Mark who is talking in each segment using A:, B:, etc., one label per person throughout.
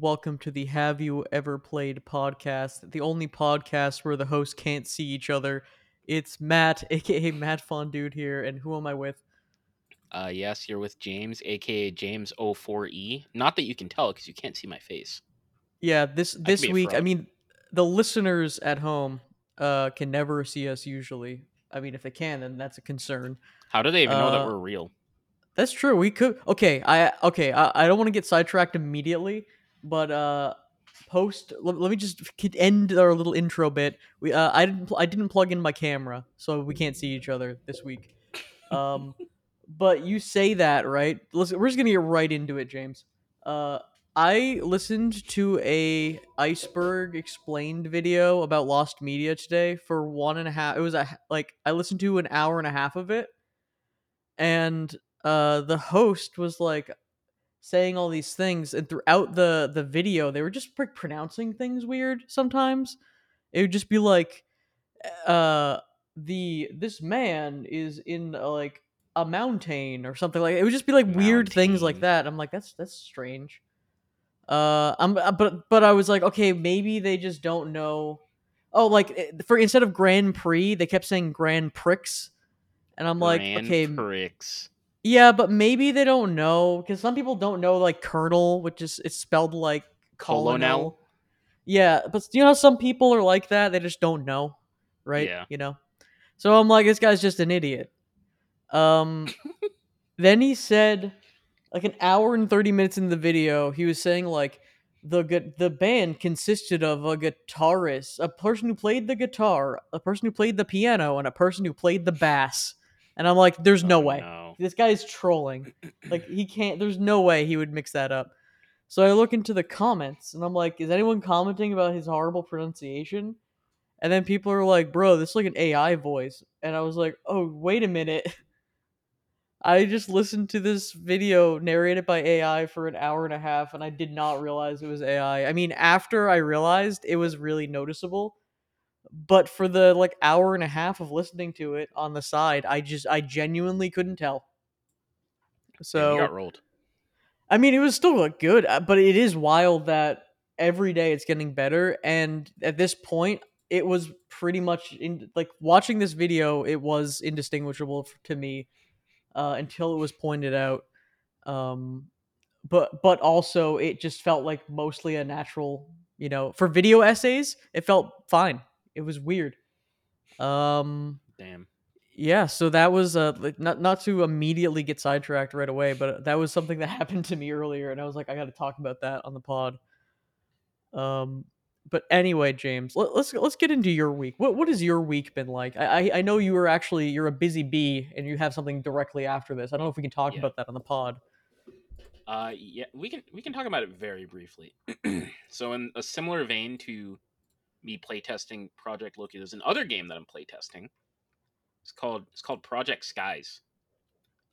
A: Welcome to the Have You Ever Played podcast, the only podcast where the hosts can't see each other. It's Matt, aka Matt Fondude here, and who am I with?
B: Uh, yes, you're with James, aka James 04E. Not that you can tell because you can't see my face.
A: Yeah, this this
B: a
A: week. I mean, the listeners at home uh can never see us usually. I mean, if they can, then that's a concern.
B: How do they even know that
A: Uh,
B: we're real?
A: That's true. We could. Okay, I okay. I, I don't want to get sidetracked immediately, but uh, post. Let, let me just end our little intro bit. We uh, I didn't I didn't plug in my camera, so we can't see each other this week. Um, but you say that right. Listen, we're just gonna get right into it, James. Uh, I listened to a iceberg explained video about lost media today for one and a half. It was a like I listened to an hour and a half of it and uh the host was like saying all these things and throughout the the video they were just like pronouncing things weird sometimes. It would just be like uh the this man is in uh, like a mountain or something like it would just be like weird things like that. I'm like that's that's strange. Uh i'm uh, but but i was like okay maybe they just don't know oh like eh, for instead of grand prix they kept saying grand prix and i'm like okay
B: Prix.
A: Yeah, but maybe they don't know because some people don't know like colonel, which is it's spelled like colonel.
B: Colonel?
A: Yeah, but you know how some people are like that; they just don't know, right?
B: Yeah.
A: You know. So I'm like, this guy's just an idiot. Um, then he said, like an hour and thirty minutes in the video, he was saying like the gu- the band consisted of a guitarist, a person who played the guitar, a person who played the piano, and a person who played the bass. And I'm like, there's no
B: Oh,
A: way
B: No.
A: this guy's trolling. Like he can't. There's no way he would mix that up. So I look into the comments and I'm like, is anyone commenting about his horrible pronunciation? And then people are like, bro, this is like an AI voice. And I was like, oh, wait a minute. I just listened to this video narrated by AI for an hour and a half and I did not realize it was AI. I mean, after I realized it was really noticeable, but for the like hour and a half of listening to it on the side, I just I genuinely couldn't tell. So
B: you got rolled.
A: I mean, it was still like good, uh, but it is wild that every day it's getting better. And at this point, it was pretty much in like watching this video. It was indistinguishable to me uh, until it was pointed out. Um, but but also, it just felt like mostly a natural. You know, for video essays, it felt fine. It was weird. Um,
B: Damn.
A: yeah, so that was uh like not not to immediately get sidetracked right away, but that was something that happened to me earlier, and I was like, I got to talk about that on the pod. Um, but anyway, James, let, let's let's get into your week. What what has your week been like? I I, I know you were actually you're a busy bee, and you have something directly after this. I don't know if we can talk
B: Yeah.
A: about that on the pod.
B: Uh, yeah, we can we can talk about it very briefly. so, in a similar vein to me playtesting Project Loki, there's another game that I'm playtesting. It's called it's called Project Skies.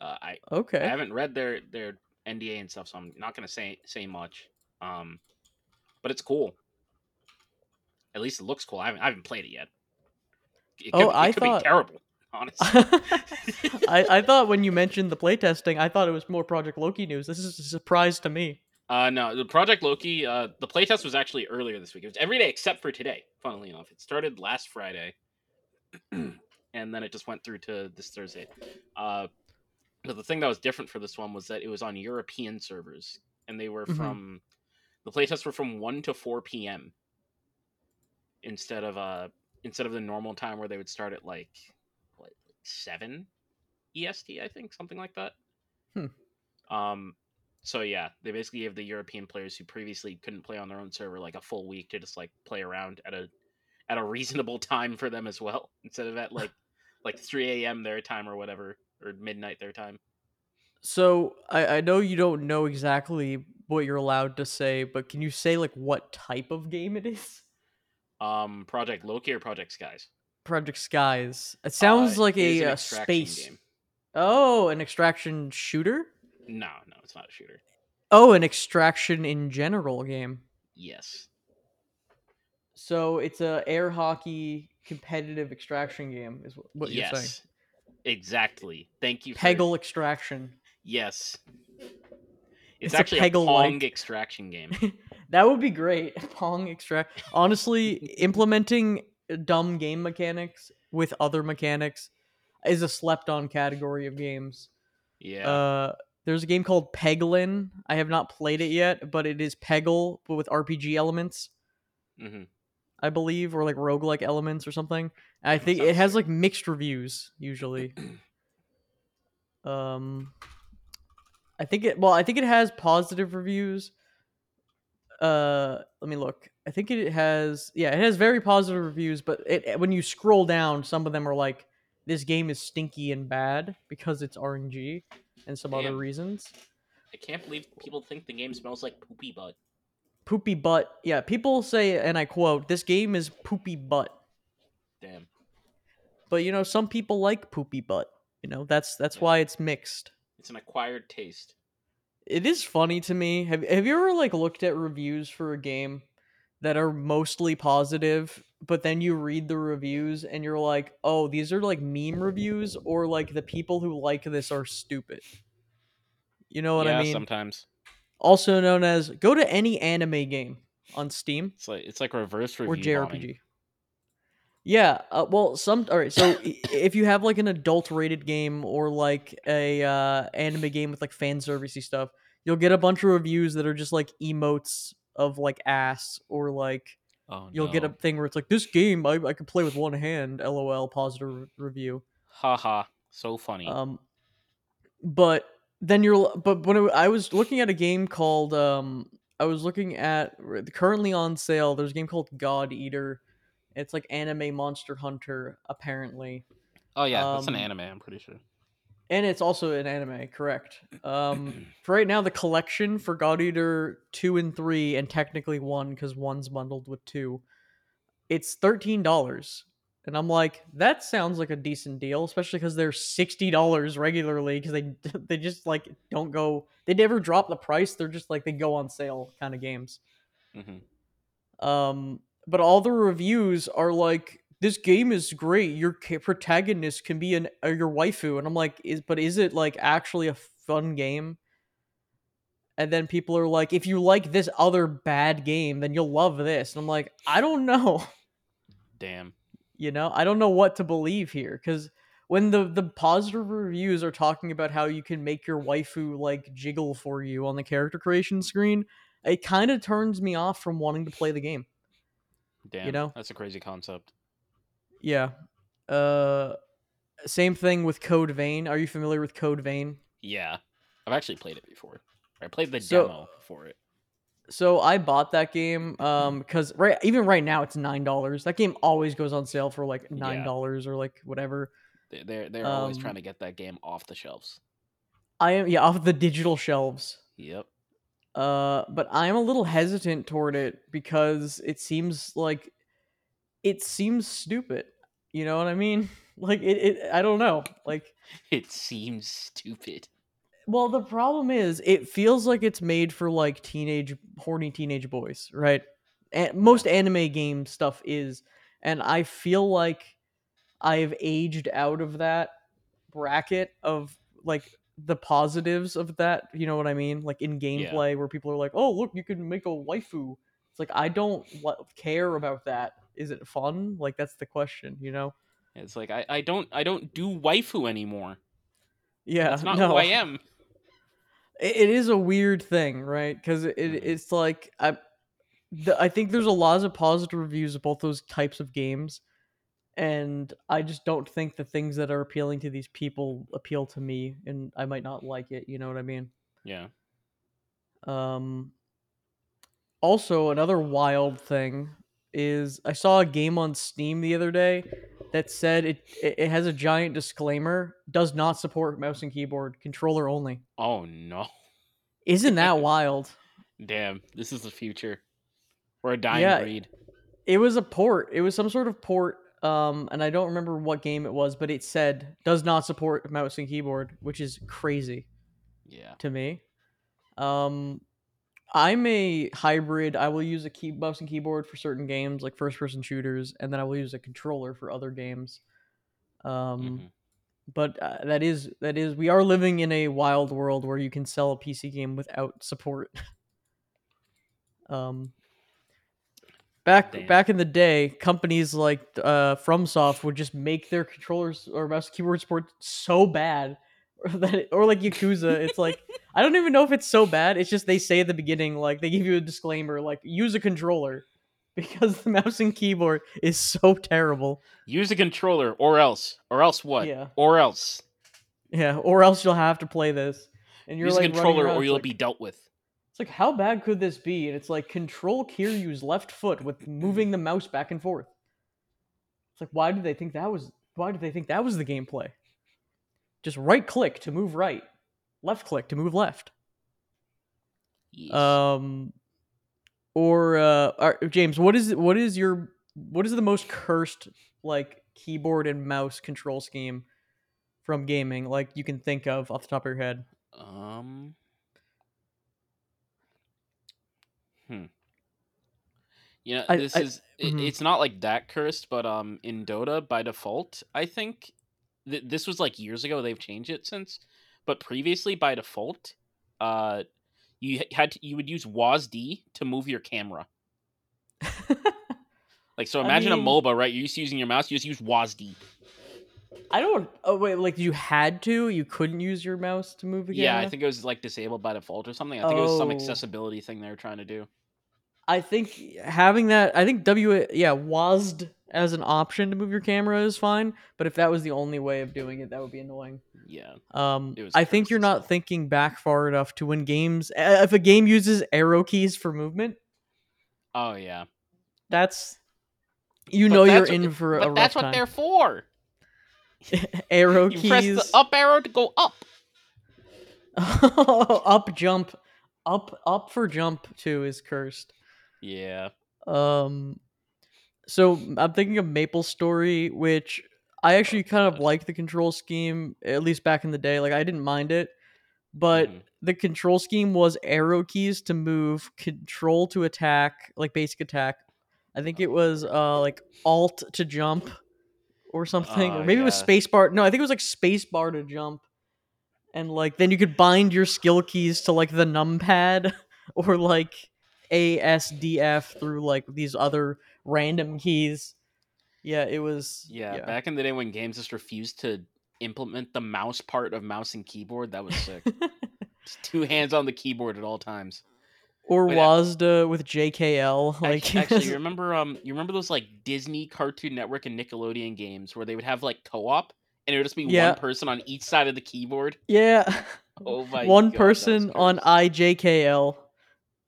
B: Uh, I I haven't read their their NDA and stuff, so I'm not gonna say say much. Um, but it's cool. At least it looks cool. I haven't, I haven't played it yet. It could,
A: Oh,
B: be, it
A: I
B: could
A: thought-
B: be terrible, honestly.
A: I, I thought when you mentioned the playtesting, I thought it was more Project Loki news. This is a surprise to me.
B: Uh, no, the Project Loki. Uh, the playtest was actually earlier this week. It was every day except for today. Funnily enough, it started last Friday, and then it just went through to this Thursday. Uh, but the thing that was different for this one was that it was on European servers, and they were
A: Mhm.
B: from the playtests were from one to four p.m. instead of uh instead of the normal time where they would start at like what like seven EST, I think something like that.
A: Hmm.
B: Um. So yeah, they basically gave the European players who previously couldn't play on their own server like a full week to just like play around at a at a reasonable time for them as well, instead of at like like three a.m. their time or whatever or midnight their time.
A: So I, I know you don't know exactly what you're allowed to say, but can you say like what type of game it is?
B: Um, Project Loki or Project Skies.
A: Project Skies. It sounds
B: Uh,
A: like
B: it
A: a
B: an
A: uh, space.
B: game.
A: Oh, an extraction shooter.
B: No, no, it's not a shooter.
A: Oh, an extraction in general game.
B: Yes.
A: So it's a air hockey competitive extraction game, is what you're saying.
B: Exactly. Thank you. For,
A: Peggle extraction.
B: Yes. It's,
A: It's
B: actually a,
A: Peggle-like-
B: Pong extraction game.
A: that would be great. Pong extract. Honestly, implementing dumb game mechanics with other mechanics is a slept-on category of games.
B: Yeah.
A: Uh, there's a game called Peglin. I have not played it yet, but it is Peggle but with RPG elements,
B: hmm
A: I believe, or like roguelike elements or something. And I think it has like mixed reviews usually. um, I think it. Well, I think it has positive reviews. Uh, let me look. I think it has. Yeah, it has very positive reviews, but it when you scroll down, some of them are like, "This game is stinky and bad because it's RNG," and some other reasons.
B: I can't believe people think the game smells like poopy butt.
A: Poopy butt. Yeah, people say, and I quote, "This game is poopy butt."
B: Damn.
A: But you know, some people like poopy butt. You know, that's that's
B: Yeah.
A: why it's mixed.
B: It's an acquired taste.
A: It is funny to me. Have Have you ever like looked at reviews for a game that are mostly positive, but then you read the reviews and you're like, "Oh, these are like meme reviews, or like the people who like this are stupid." You know what
B: yeah,
A: I mean?
B: sometimes
A: Also known as go to any anime game on Steam.
B: it's like it's like reverse review
A: or
B: bombing.
A: JRPG. Yeah, uh, well, some all right. So if you have like an adult-rated game or like a uh, anime game with like fan servicey stuff, you'll get a bunch of reviews that are just like emotes of like ass or like
B: Oh
A: you'll get a thing where it's like this game I I could play with one hand. LOL. Positive re- review.
B: Haha. So funny.
A: Um, but then you're but when it, I was looking at a game called um I was looking at currently on sale. There's a game called God Eater. It's like anime Monster Hunter apparently,
B: oh yeah, that's an
A: um,
B: anime. I'm pretty sure.
A: And it's also an anime. Correct. Um, for right now, the collection for God Eater two and three, and technically one because one's bundled with two. It's thirteen dollars. And I'm like, that sounds like a decent deal, especially because they're sixty dollars regularly because they they just like don't go. They never drop the price. They're just like they go on sale kind of games.
B: hmm
A: Um, but all the reviews are like, this game is great. Your protagonist can be an uh, your waifu, and I'm like, is but is it like actually a fun game? And then people are like, if you like this other bad game, then you'll love this. And I'm like, I don't know.
B: Damn.
A: you know i don't know what to believe here because when the the positive reviews are talking about how you can make your waifu like jiggle for you on the character creation screen it kind of turns me off from wanting to play the game
B: Damn.
A: you know?
B: That's a crazy concept.
A: Yeah uh same thing with code vein are you familiar with code vein
B: Yeah. I've actually played it before. I played the
A: So-
B: demo for it.
A: so i bought that game um because right even right now it's nine dollars that game always goes on sale for like nine dollars or like whatever
B: They- They're they're always
A: Um,
B: trying to get that game off the shelves.
A: i am yeah off the digital shelves
B: Yep.
A: Uh, but I'm a little hesitant toward it because it seems like it seems stupid. You know what I mean? Like it, it I don't know. Like
B: It seems stupid.
A: well, the problem is it feels like it's made for like teenage horny teenage boys, right? And most anime game stuff is and I feel like I've aged out of that bracket of like the positives of that, you know what I mean? Like in gameplay where people are like, "Oh, look, you can make a waifu." It's like I don't care about that. Is it fun? Like that's the question, you know?
B: It's like I, I don't I don't do waifu anymore.
A: Yeah,
B: That's not
A: no.
B: who I am.
A: it, it is a weird thing, right? Because it,
B: Mhm.
A: it's like I, the, I think there's a lot of positive reviews of both those types of games, and I just don't think the things that are appealing to these people appeal to me, and I might not like it. You know what I mean?
B: Yeah.
A: Um. Also, another wild thing is I saw a game on Steam the other day that said it it has a giant disclaimer does not support mouse and keyboard controller only.
B: Oh no.
A: Isn't that wild?
B: Damn. This is the future. We're a dying
A: Yeah.
B: breed.
A: It was a port. It was some sort of port. Um, and I don't remember what game it was, but it said does not support mouse and keyboard, which is crazy
B: Yeah.
A: to me. Um, I'm a hybrid. I will use a key mouse and keyboard for certain games, like first person shooters, and then I will use a controller for other games. Um,
B: Mhm.
A: but uh, that is that is we are living in a wild world where you can sell a PC game without support. um, back
B: Damn.
A: back in the day, companies like uh, FromSoft would just make their controllers or mouse keyboard support so bad that or like Yakuza, it's like I don't even know if it's so bad. It's just they say at the beginning, like they give you a disclaimer, like use a controller because the mouse and keyboard is so terrible.
B: Use a controller, or else, or else what?
A: Yeah.
B: Or else
A: Yeah, or else you'll have to play this, and you're
B: use
A: like
B: a controller,
A: around,
B: or you'll
A: like-
B: be dealt with.
A: It's like how bad could this be? And it's like control Kiryu's left foot with moving the mouse back and forth. It's like why did they think that was why did they think that was the gameplay? Just right click to move right, left click to move left.
B: Yes.
A: Um, or uh, are- James, what is what is your what is the most cursed like keyboard and mouse control scheme from gaming like you can think of off the top of your head?
B: Um. Hmm. You know,
A: I-
B: this
A: I-
B: is it,
A: mhm.
B: it's not like that cursed, but um, in Dota by default, I think th- this was like years ago. They've changed it since, but previously by default, uh, you had to, you would use WASD to move your camera. Like so,
A: I
B: imagine
A: mean-
B: a MOBA, right? You're used to using your mouse. You just use WASD.
A: I don't. Oh wait, like you had to. You couldn't use your mouse to move the
B: Yeah, I think it was like disabled by default or something. I think it was some
A: Oh.
B: accessibility thing they were trying to do.
A: I think having that. I think W. Yeah, WASD as an option to move your camera is fine. But if that was the only way of doing it, that would be annoying.
B: Yeah.
A: Um, I think you're not thinking back far enough to when games. If a game uses arrow keys for movement,
B: Oh yeah.
A: that's you
B: But
A: know you're
B: that's what-
A: in for a
B: But
A: rough
B: that's what
A: time.
B: they're for.
A: arrow
B: You
A: keys.
B: press the up arrow to go up.
A: up jump, up up for jump too is cursed.
B: Yeah.
A: Um, so I'm thinking of Maple Story, which I actually kind of like the control scheme, at least back in the day. Like I didn't mind it, but
B: Mhm.
A: the control scheme was arrow keys to move, control to attack, like basic attack. I think it was uh like alt to jump or something, or
B: Oh,
A: maybe it was
B: yeah.
A: spacebar. No, I think it was like spacebar to jump. And like then you could bind your skill keys to like the numpad or like ASDF through like these other random keys. Yeah, it was
B: yeah.
A: yeah.
B: Back in the day when games just refused to implement the mouse part of mouse and keyboard, that was sick. Two hands on the keyboard at all times.
A: or
B: Wait, uh,
A: WASD with JKL.
B: Like, actually, you remember um, you remember those like Disney, Cartoon Network, and Nickelodeon games where they would have like co-op, and it would just be
A: Yeah.
B: one person on each side of the keyboard.
A: yeah.
B: Oh my
A: One
B: God,
A: person on. IJKL.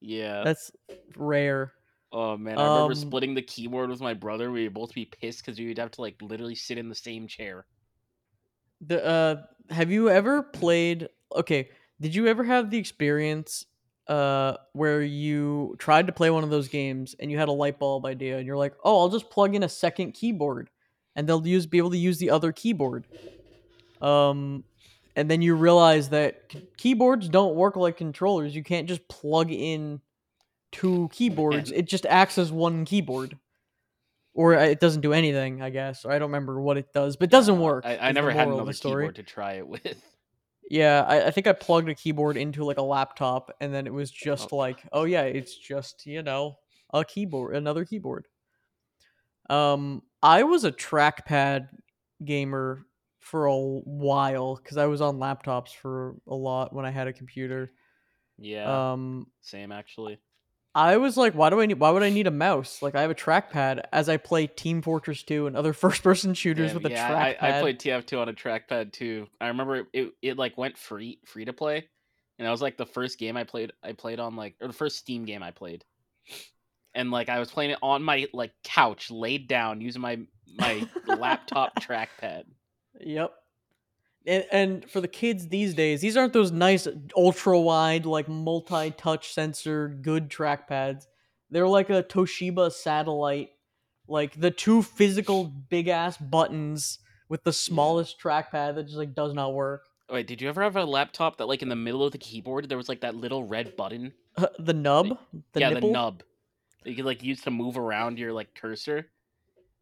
B: Yeah.
A: That's rare.
B: Oh man, I remember
A: Um,
B: splitting the keyboard with my brother. We would both be pissed because we would have to like literally sit in the same chair.
A: The uh have you ever played okay, did you ever have the experience uh where you tried to play one of those games and you had a light bulb idea and you're like, "Oh, I'll just plug in a second keyboard and they'll use be able to use the other keyboard." Um and then you realize that keyboards don't work like controllers. You can't just plug in two keyboards. It just acts as one keyboard. Or uh, it doesn't do anything, I guess. Or I don't remember what it does, but it doesn't work.
B: I, I never had another keyboard to try it with.
A: Yeah, I, I think I plugged a keyboard into like a laptop, and then it was just
B: Oh.
A: like, oh yeah, it's just you know a keyboard, another keyboard. Um, I was a trackpad gamer for a while because I was on laptops for a lot when I had a computer.
B: Yeah,
A: Um,
B: same actually.
A: I was like, why do I need? Why would I need a mouse? Like I have a trackpad as I play Team Fortress 2 and other first-person shooters
B: Damn,
A: with a
B: yeah,
A: trackpad.
B: I, I played TF2 on a trackpad too. I remember it, it, it like went free free to play, and that was like the first game I played. I played on like or the first Steam game I played, and like I was playing it on my like couch, laid down, using my my laptop trackpad.
A: Yep. And, and for the kids these days, these aren't those nice ultra wide, like multi touch sensor, good trackpads. They're like a Toshiba satellite, like the two physical big ass buttons with the smallest trackpad that just like does not work.
B: Wait, did you ever have a laptop that like in the middle of the keyboard there was like that little red button?
A: the nub, the
B: yeah,
A: nipple.
B: the nub. that You could like use to move around your like cursor.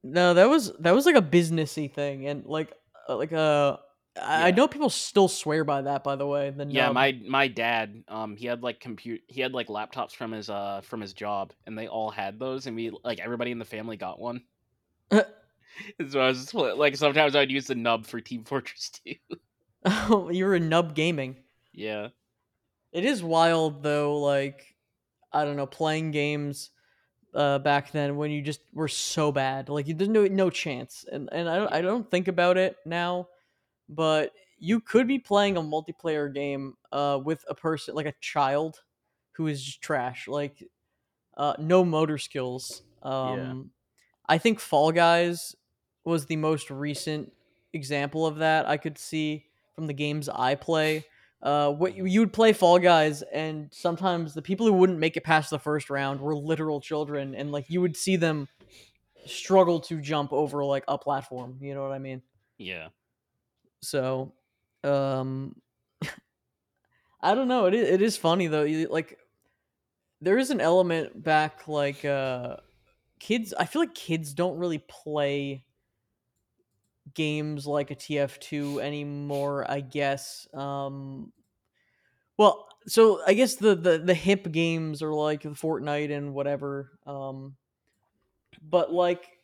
A: No, that was that was like a businessy thing, and like uh, like uh, I I know people still swear by that. By the way, the
B: Yeah,
A: nub.
B: my my dad, um, he had like compute, he had like laptops from his uh from his job, and they all had those, and we like everybody in the family got one. so I was just, like, sometimes I'd use the nub for Team Fortress 2.
A: Oh, you were in nub gaming.
B: yeah,
A: It is wild though. Like I don't know, playing games uh, back then when you just were so bad. Like you there's no no chance. And and I don't I don't think about it now, but you could be playing a multiplayer game uh, with a person like a child who is just trash. Like uh, no motor skills. Um, I think Fall Guys was the most recent example of that I could see from the games I play. Uh, what you would play Fall Guys, and sometimes the people who wouldn't make it past the first round were literal children, and like you would see them struggle to jump over like a platform. You know what I mean?
B: yeah,
A: So, um, I don't know. It is, it is funny though. You, like there is an element back like uh kids I feel like kids don't really play games like a TF2 anymore, I guess. Um well, so I guess the the the hip games are like the Fortnite and whatever. Um but like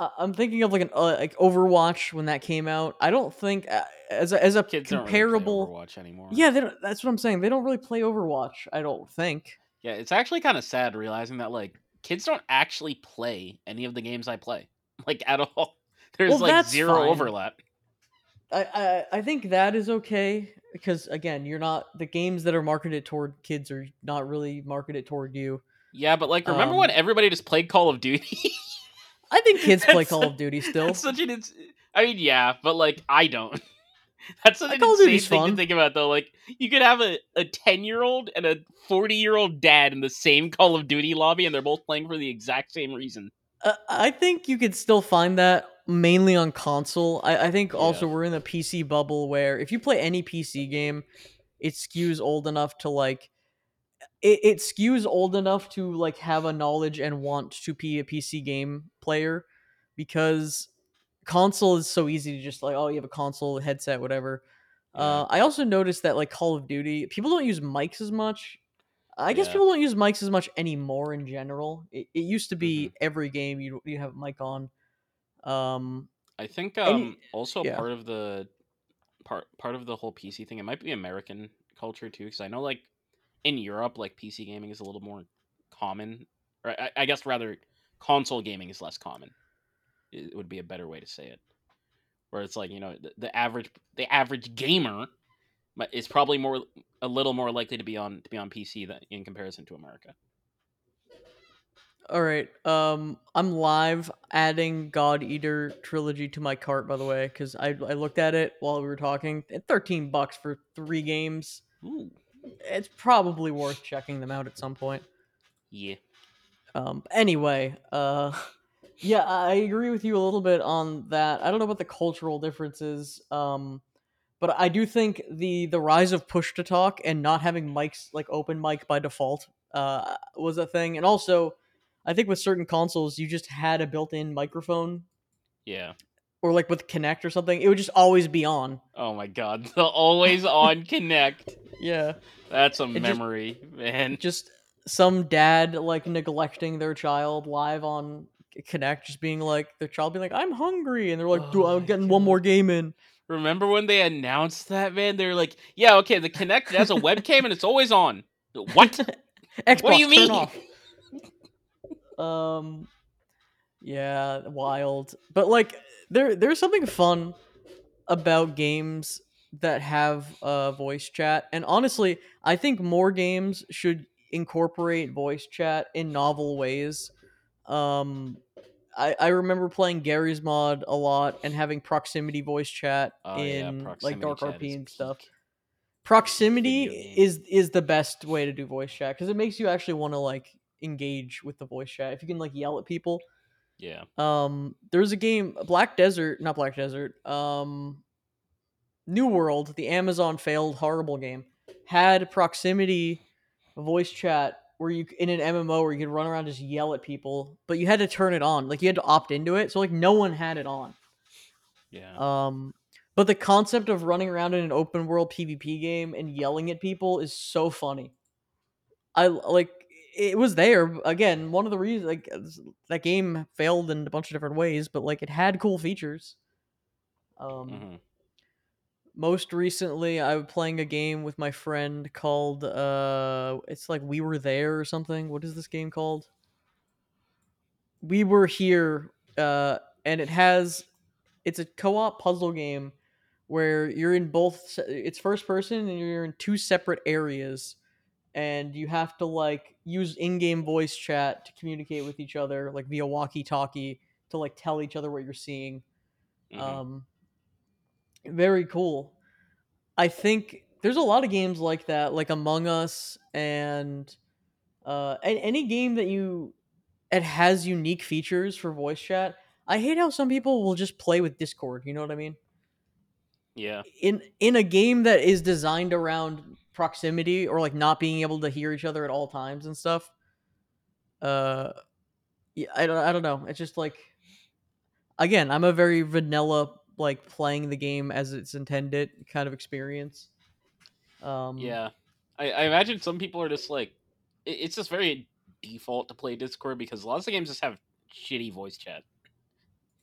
A: I'm thinking of like an uh, like Overwatch when that came out. I don't think uh, as a, as a
B: kids
A: comparable
B: really Overwatch anymore.
A: Yeah, they don't, that's what I'm saying. They don't really play Overwatch, I don't think.
B: yeah, it's actually kind of sad realizing that like kids don't actually play any of the games I play, like at all. There's
A: Well,
B: like zero
A: fine.
B: overlap.
A: I, I I think that is okay because again, you're not the games that are marketed toward kids are not really marketed toward you.
B: Yeah, but like, remember when
A: Um,
B: everybody just played Call of Duty?
A: I think kids play Call of Duty still.
B: Such an. Ins- I mean, yeah, but like, I don't. That's such
A: Uh,
B: an
A: Call
B: insane thing
A: fun.
B: to think about, though. Like, you could have a a ten year old and a forty year old dad in the same Call of Duty lobby, and they're both playing for the exact same reason.
A: Uh, I think you could still find that mainly on console. I, I think also
B: Yeah.
A: we're in the PC bubble where if you play any PC game, it skews old enough to like it, it skews old enough to like have a knowledge and want to be a PC game player because console is so easy to just like oh you have a console headset whatever. Uh, I also noticed that like Call of Duty, people don't use mics as much. I guess
B: Yeah.
A: people don't use mics as much anymore in general. It, it used to be
B: Mm-hmm.
A: every game you you have a mic on. Um,
B: I think
A: Any-
B: um also
A: yeah.
B: part of the part part of the whole PC thing. It might be American culture too, because I know like in Europe, like PC gaming is a little more common, or I, I guess rather console gaming is less common. It would be a better way to say it. Where it's like you know the, the average the average gamer is probably more a little more likely to be on to be on PC than in comparison to America.
A: All right. Um, I'm live adding God Eater trilogy to my cart by the way because I I looked at it while we were talking. At Thirteen bucks for three games.
B: Ooh,
A: It's probably worth checking them out at some point.
B: yeah,
A: Um, anyway, uh, yeah, I agree with you a little bit on that. I don't know about the cultural differences, um, but I do think the the rise of push to talk and not having mics like open mic by default uh, was a thing, and also I think with certain consoles you just had a built-in microphone
B: yeah.
A: or like with Kinect or something, it would just always be on.
B: Oh my god, the always on Kinect.
A: Yeah,
B: That's a
A: just-
B: memory, man.
A: just some dad like neglecting their child live on Kinect, just being like their child being like, "I'm hungry," and they're like, "Dude,
B: Oh
A: I'm getting one more game in."
B: Remember when they announced that, man? They're like, yeah, okay, the Kinect has a webcam and it's always on. What?
A: Xbox,
B: What do you mean?
A: Um, yeah, wild. But like, there there's something fun about games that have uh, voice chat, and honestly, I think more games should incorporate voice chat in novel ways. Um, I, I remember playing Garry's Mod a lot and having proximity voice chat
B: Oh, yeah,
A: in like
B: proximity
A: Dark RP and stuff
B: peak.
A: proximity is is the best way to do voice chat because it makes you actually want to like engage with the voice chat if you can like yell at people
B: Yeah.
A: um there's a game black desert not black desert um new world the amazon failed horrible game had proximity voice chat where you in an mmo where you could run around and just yell at people but you had to turn it on like you had to opt into it so like no one had it on
B: Yeah.
A: um, But the concept of running around in an open world PvP game and yelling at people is so funny. I like it was there again. One of the reasons like that game failed in a bunch of different ways, but like it had cool features. Um,
B: hmm
A: most recently, I was playing a game with my friend called uh, it's like we were there or something. What is this game called? We were here, uh, and it has it's a co-op puzzle game where you're in both. It's first person and you're in two separate areas and you have to like use in-game voice chat to communicate with each other like via walkie-talkie to like tell each other what you're seeing.
B: Hmm
A: um very cool. I think there's a lot of games like that like among us and uh a- any game that you it has unique features for voice chat. I hate how some people will just play with discord you know what i mean?
B: Yeah.
A: in in a game that is designed around proximity or like not being able to hear each other at all times and stuff uh yeah, I don't I don't know. It's just like again, I'm a very vanilla like playing the game as it's intended kind of experience. Um
B: Yeah. I, I imagine some people are just like, it, it's just very default to play Discord because lots of games just have shitty voice chat.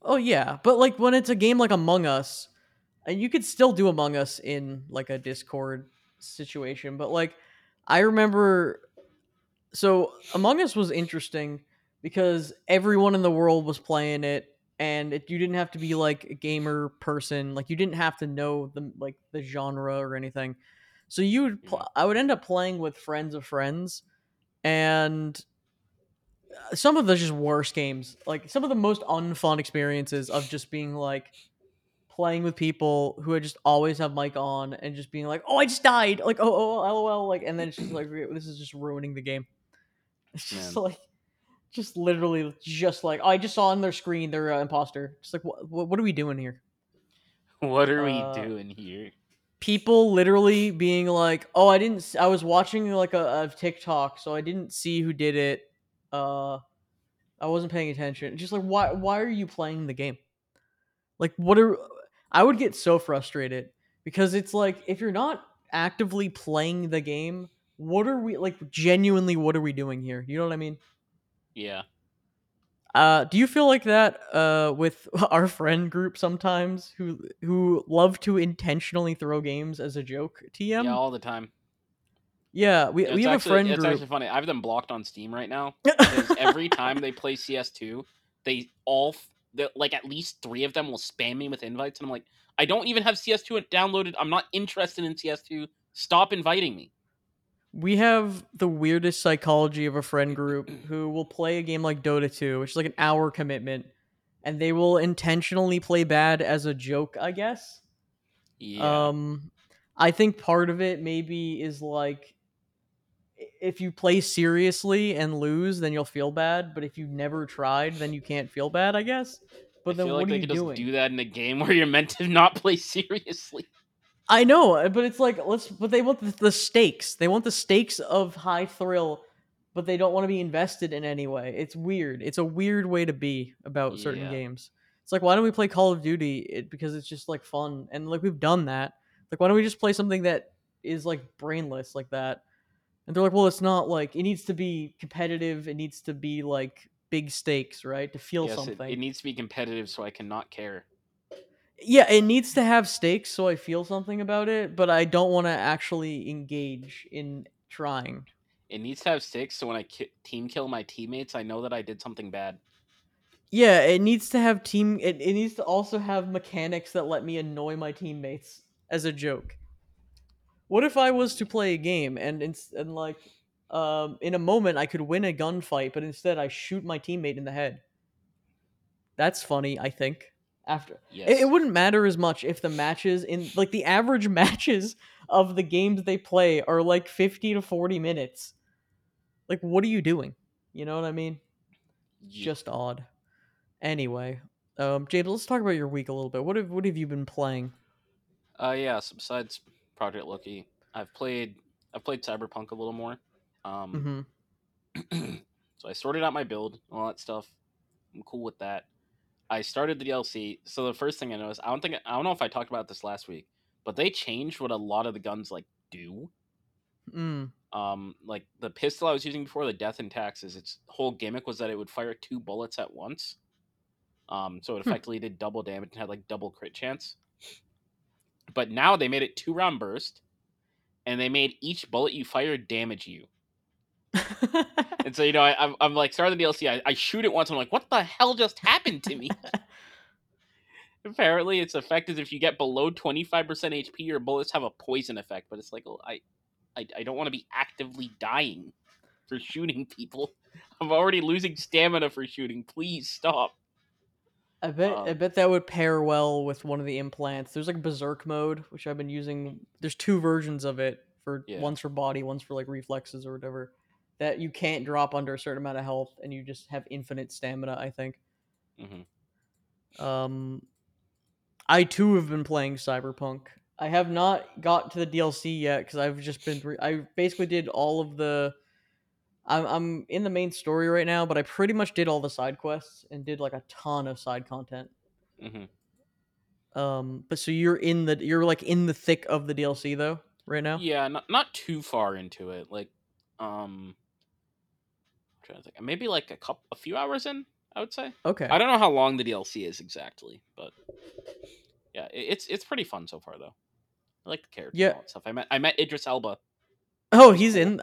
A: oh yeah, but like when it's a game like Among Us, and you could still do Among Us in like a Discord situation, but like I remember so Among Us was interesting because everyone in the world was playing it and it, you didn't have to be like a gamer person like you didn't have to know the like the genre or anything so you would pl-
B: Mhm.
A: i would end up playing with friends of friends and uh, some of the just worst games like some of the most unfun experiences of just being like playing with people who would just always have mic on and just being like oh i just died like oh oh lol like and then it's just like this is just ruining the game it's just
B: Man.
A: like just literally just like I just saw on their screen they're uh, imposter. Just like what what are we doing here?
B: What are we
A: Uh,
B: doing here?
A: People literally being like, "Oh, I didn't. I was watching like a, a TikTok, so I didn't see who did it. Uh, I wasn't paying attention. Just like why why are you playing the game? Like what are I would get so frustrated because it's like if you're not actively playing the game, what are we like genuinely what are we doing here? You know what I mean?
B: Yeah.
A: Uh, do you feel like that uh, with our friend group sometimes who who love to intentionally throw games as a joke? TM.
B: Yeah, all the time.
A: Yeah, we,
B: It's
A: we have
B: actually
A: a friend
B: it's
A: group.
B: actually funny. I have them blocked on Steam right now every time they play CS2, they all the- like at least three of them will spam me with invites, and I'm like, I don't even have CS2 downloaded. I'm not interested in CS2. Stop inviting me.
A: we have the weirdest psychology of a friend group who will play a game like Dota 2, which is like an hour commitment, and they will intentionally play bad as a joke, I guess.
B: Yeah.
A: Um, I think part of it maybe is like if you play seriously and lose, then you'll feel bad. But if you never tried, then you can't feel bad, I guess. But
B: I
A: then what
B: like
A: are you doing?
B: do that in a game where you're meant to not play seriously.
A: I know, but it's like let's. But they want the, the stakes. They want the stakes of high thrill, but they don't want to be invested in any way. It's weird. It's a weird way to be about certain games. It's like why don't we play Call of Duty? It, because it's just like fun, and like we've done that. Like why don't we just play something that is like brainless like that? And they're like, well, it's not like it needs to be competitive. It needs to be like big stakes, right? To feel
B: yes,
A: something.
B: it needs to be competitive so I cannot care.
A: yeah, it needs to have stakes so I feel something about it, but I don't want to actually engage in trying.
B: It needs to have six so when I ki- team kill my teammates, I know that I did something bad.
A: Yeah, it needs to have team. It, it needs to also have mechanics that let me annoy my teammates as a joke. What if I was to play a game and ins- and like um in a moment I could win a gunfight, but instead I shoot my teammate in the head? That's funny, I think. After
B: Yes.
A: it, it wouldn't matter as much if the matches in like the average matches of the games they play are like 50 to 40 minutes. Like what are you doing? You know what I mean?
B: Ye-
A: Just odd. Anyway, um James, let's talk about your week a little bit. What have what have you been playing?
B: Uh yeah, so besides Project Loki, I've played I've played Cyberpunk a little more. Um
A: Mhm.
B: so I sorted out my build, all that stuff. I'm cool with that. I started the DLC. So the first thing I noticed, I don't think I don't know if I talked about this last week, but they changed what a lot of the guns like do.
A: Mm.
B: Um, like the pistol I was using before, the Death and Taxes, its whole gimmick was that it would fire two bullets at once. Um, so it
A: Hmm.
B: effectively did double damage and had like double crit chance. But now they made it two round burst, and they made each bullet you fire damage you. And so you know, I, I'm, I'm like starting the DLC. I, I shoot it once. I'm like, what the hell just happened to me? Apparently, it's effective if you get below 25% HP. Your bullets have a poison effect, but it's like, well, I, I, I don't want to be actively dying for shooting people. I'm already losing stamina for shooting. Please stop.
A: I bet I
B: Um,
A: bet that would pair well with one of the implants. There's like berserk mode, which I've been using. There's two versions of it for
B: Yeah.
A: one's for body, one's for like reflexes or whatever. That you can't drop under a certain amount of health, and you just have infinite stamina. I think.
B: Mhm.
A: Um, I too have been playing Cyberpunk. I have not got to the DLC yet because I've just been. Re- I basically did all of the. I'm I'm in the main story right now, but I pretty much did all the side quests and did like a ton of side content.
B: Mhm.
A: Um, but so you're in the you're like in the thick of the DLC though right now.
B: Yeah, not not too far into it. Like, um, I'm trying to think, maybe like a couple, a few hours in. I would say.
A: Okay.
B: I don't know how long the DLC is exactly, but yeah, it, it's it's pretty fun so far though. I like the characters
A: Yeah.
B: and stuff. I met I met Idris Elba.
A: Oh, he's in.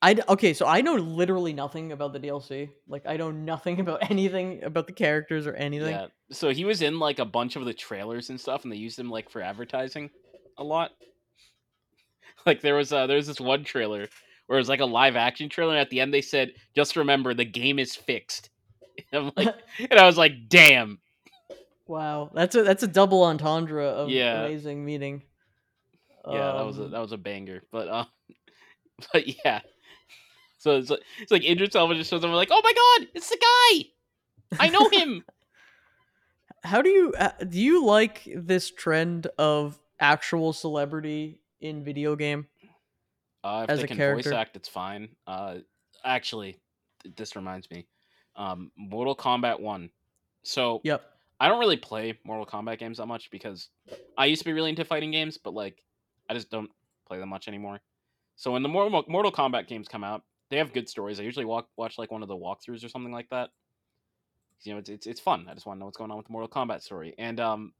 A: I okay, so I know literally nothing about the DLC. Like I know nothing about anything about the characters or anything.
B: Yeah. So he was in like a bunch of the trailers and stuff, and they used him like for advertising a lot. Like there was uh there was this one trailer where it was like a live action trailer, and at the end they said, "Just remember, the game is fixed." And I'm like, and I was like, "Damn."
A: Wow, that's a that's a double entendre of
B: Yeah.
A: amazing meaning.
B: Yeah, that was a
A: Um,
B: that was a banger. But uh, but yeah. So it's like, it's like Idris Elba just shows up. we're like, "Oh my god, it's the guy! I know him."
A: How do you uh, do you like this trend of actual celebrity in video game?
B: Uh, if
A: As
B: they
A: a
B: can
A: character.
B: voice act, it's fine. Uh, actually, th- this reminds me, um, Mortal Kombat One. So
A: Yep.
B: I don't really play Mortal Kombat games that much because I used to be really into fighting games, but like I just don't play them much anymore. So when the Mortal Mortal Kombat games come out, they have good stories. I usually walk, watch like one of the walkthroughs or something like that. You know, it's it's, it's fun. I just want to know what's going on with the Mortal Kombat story. And um,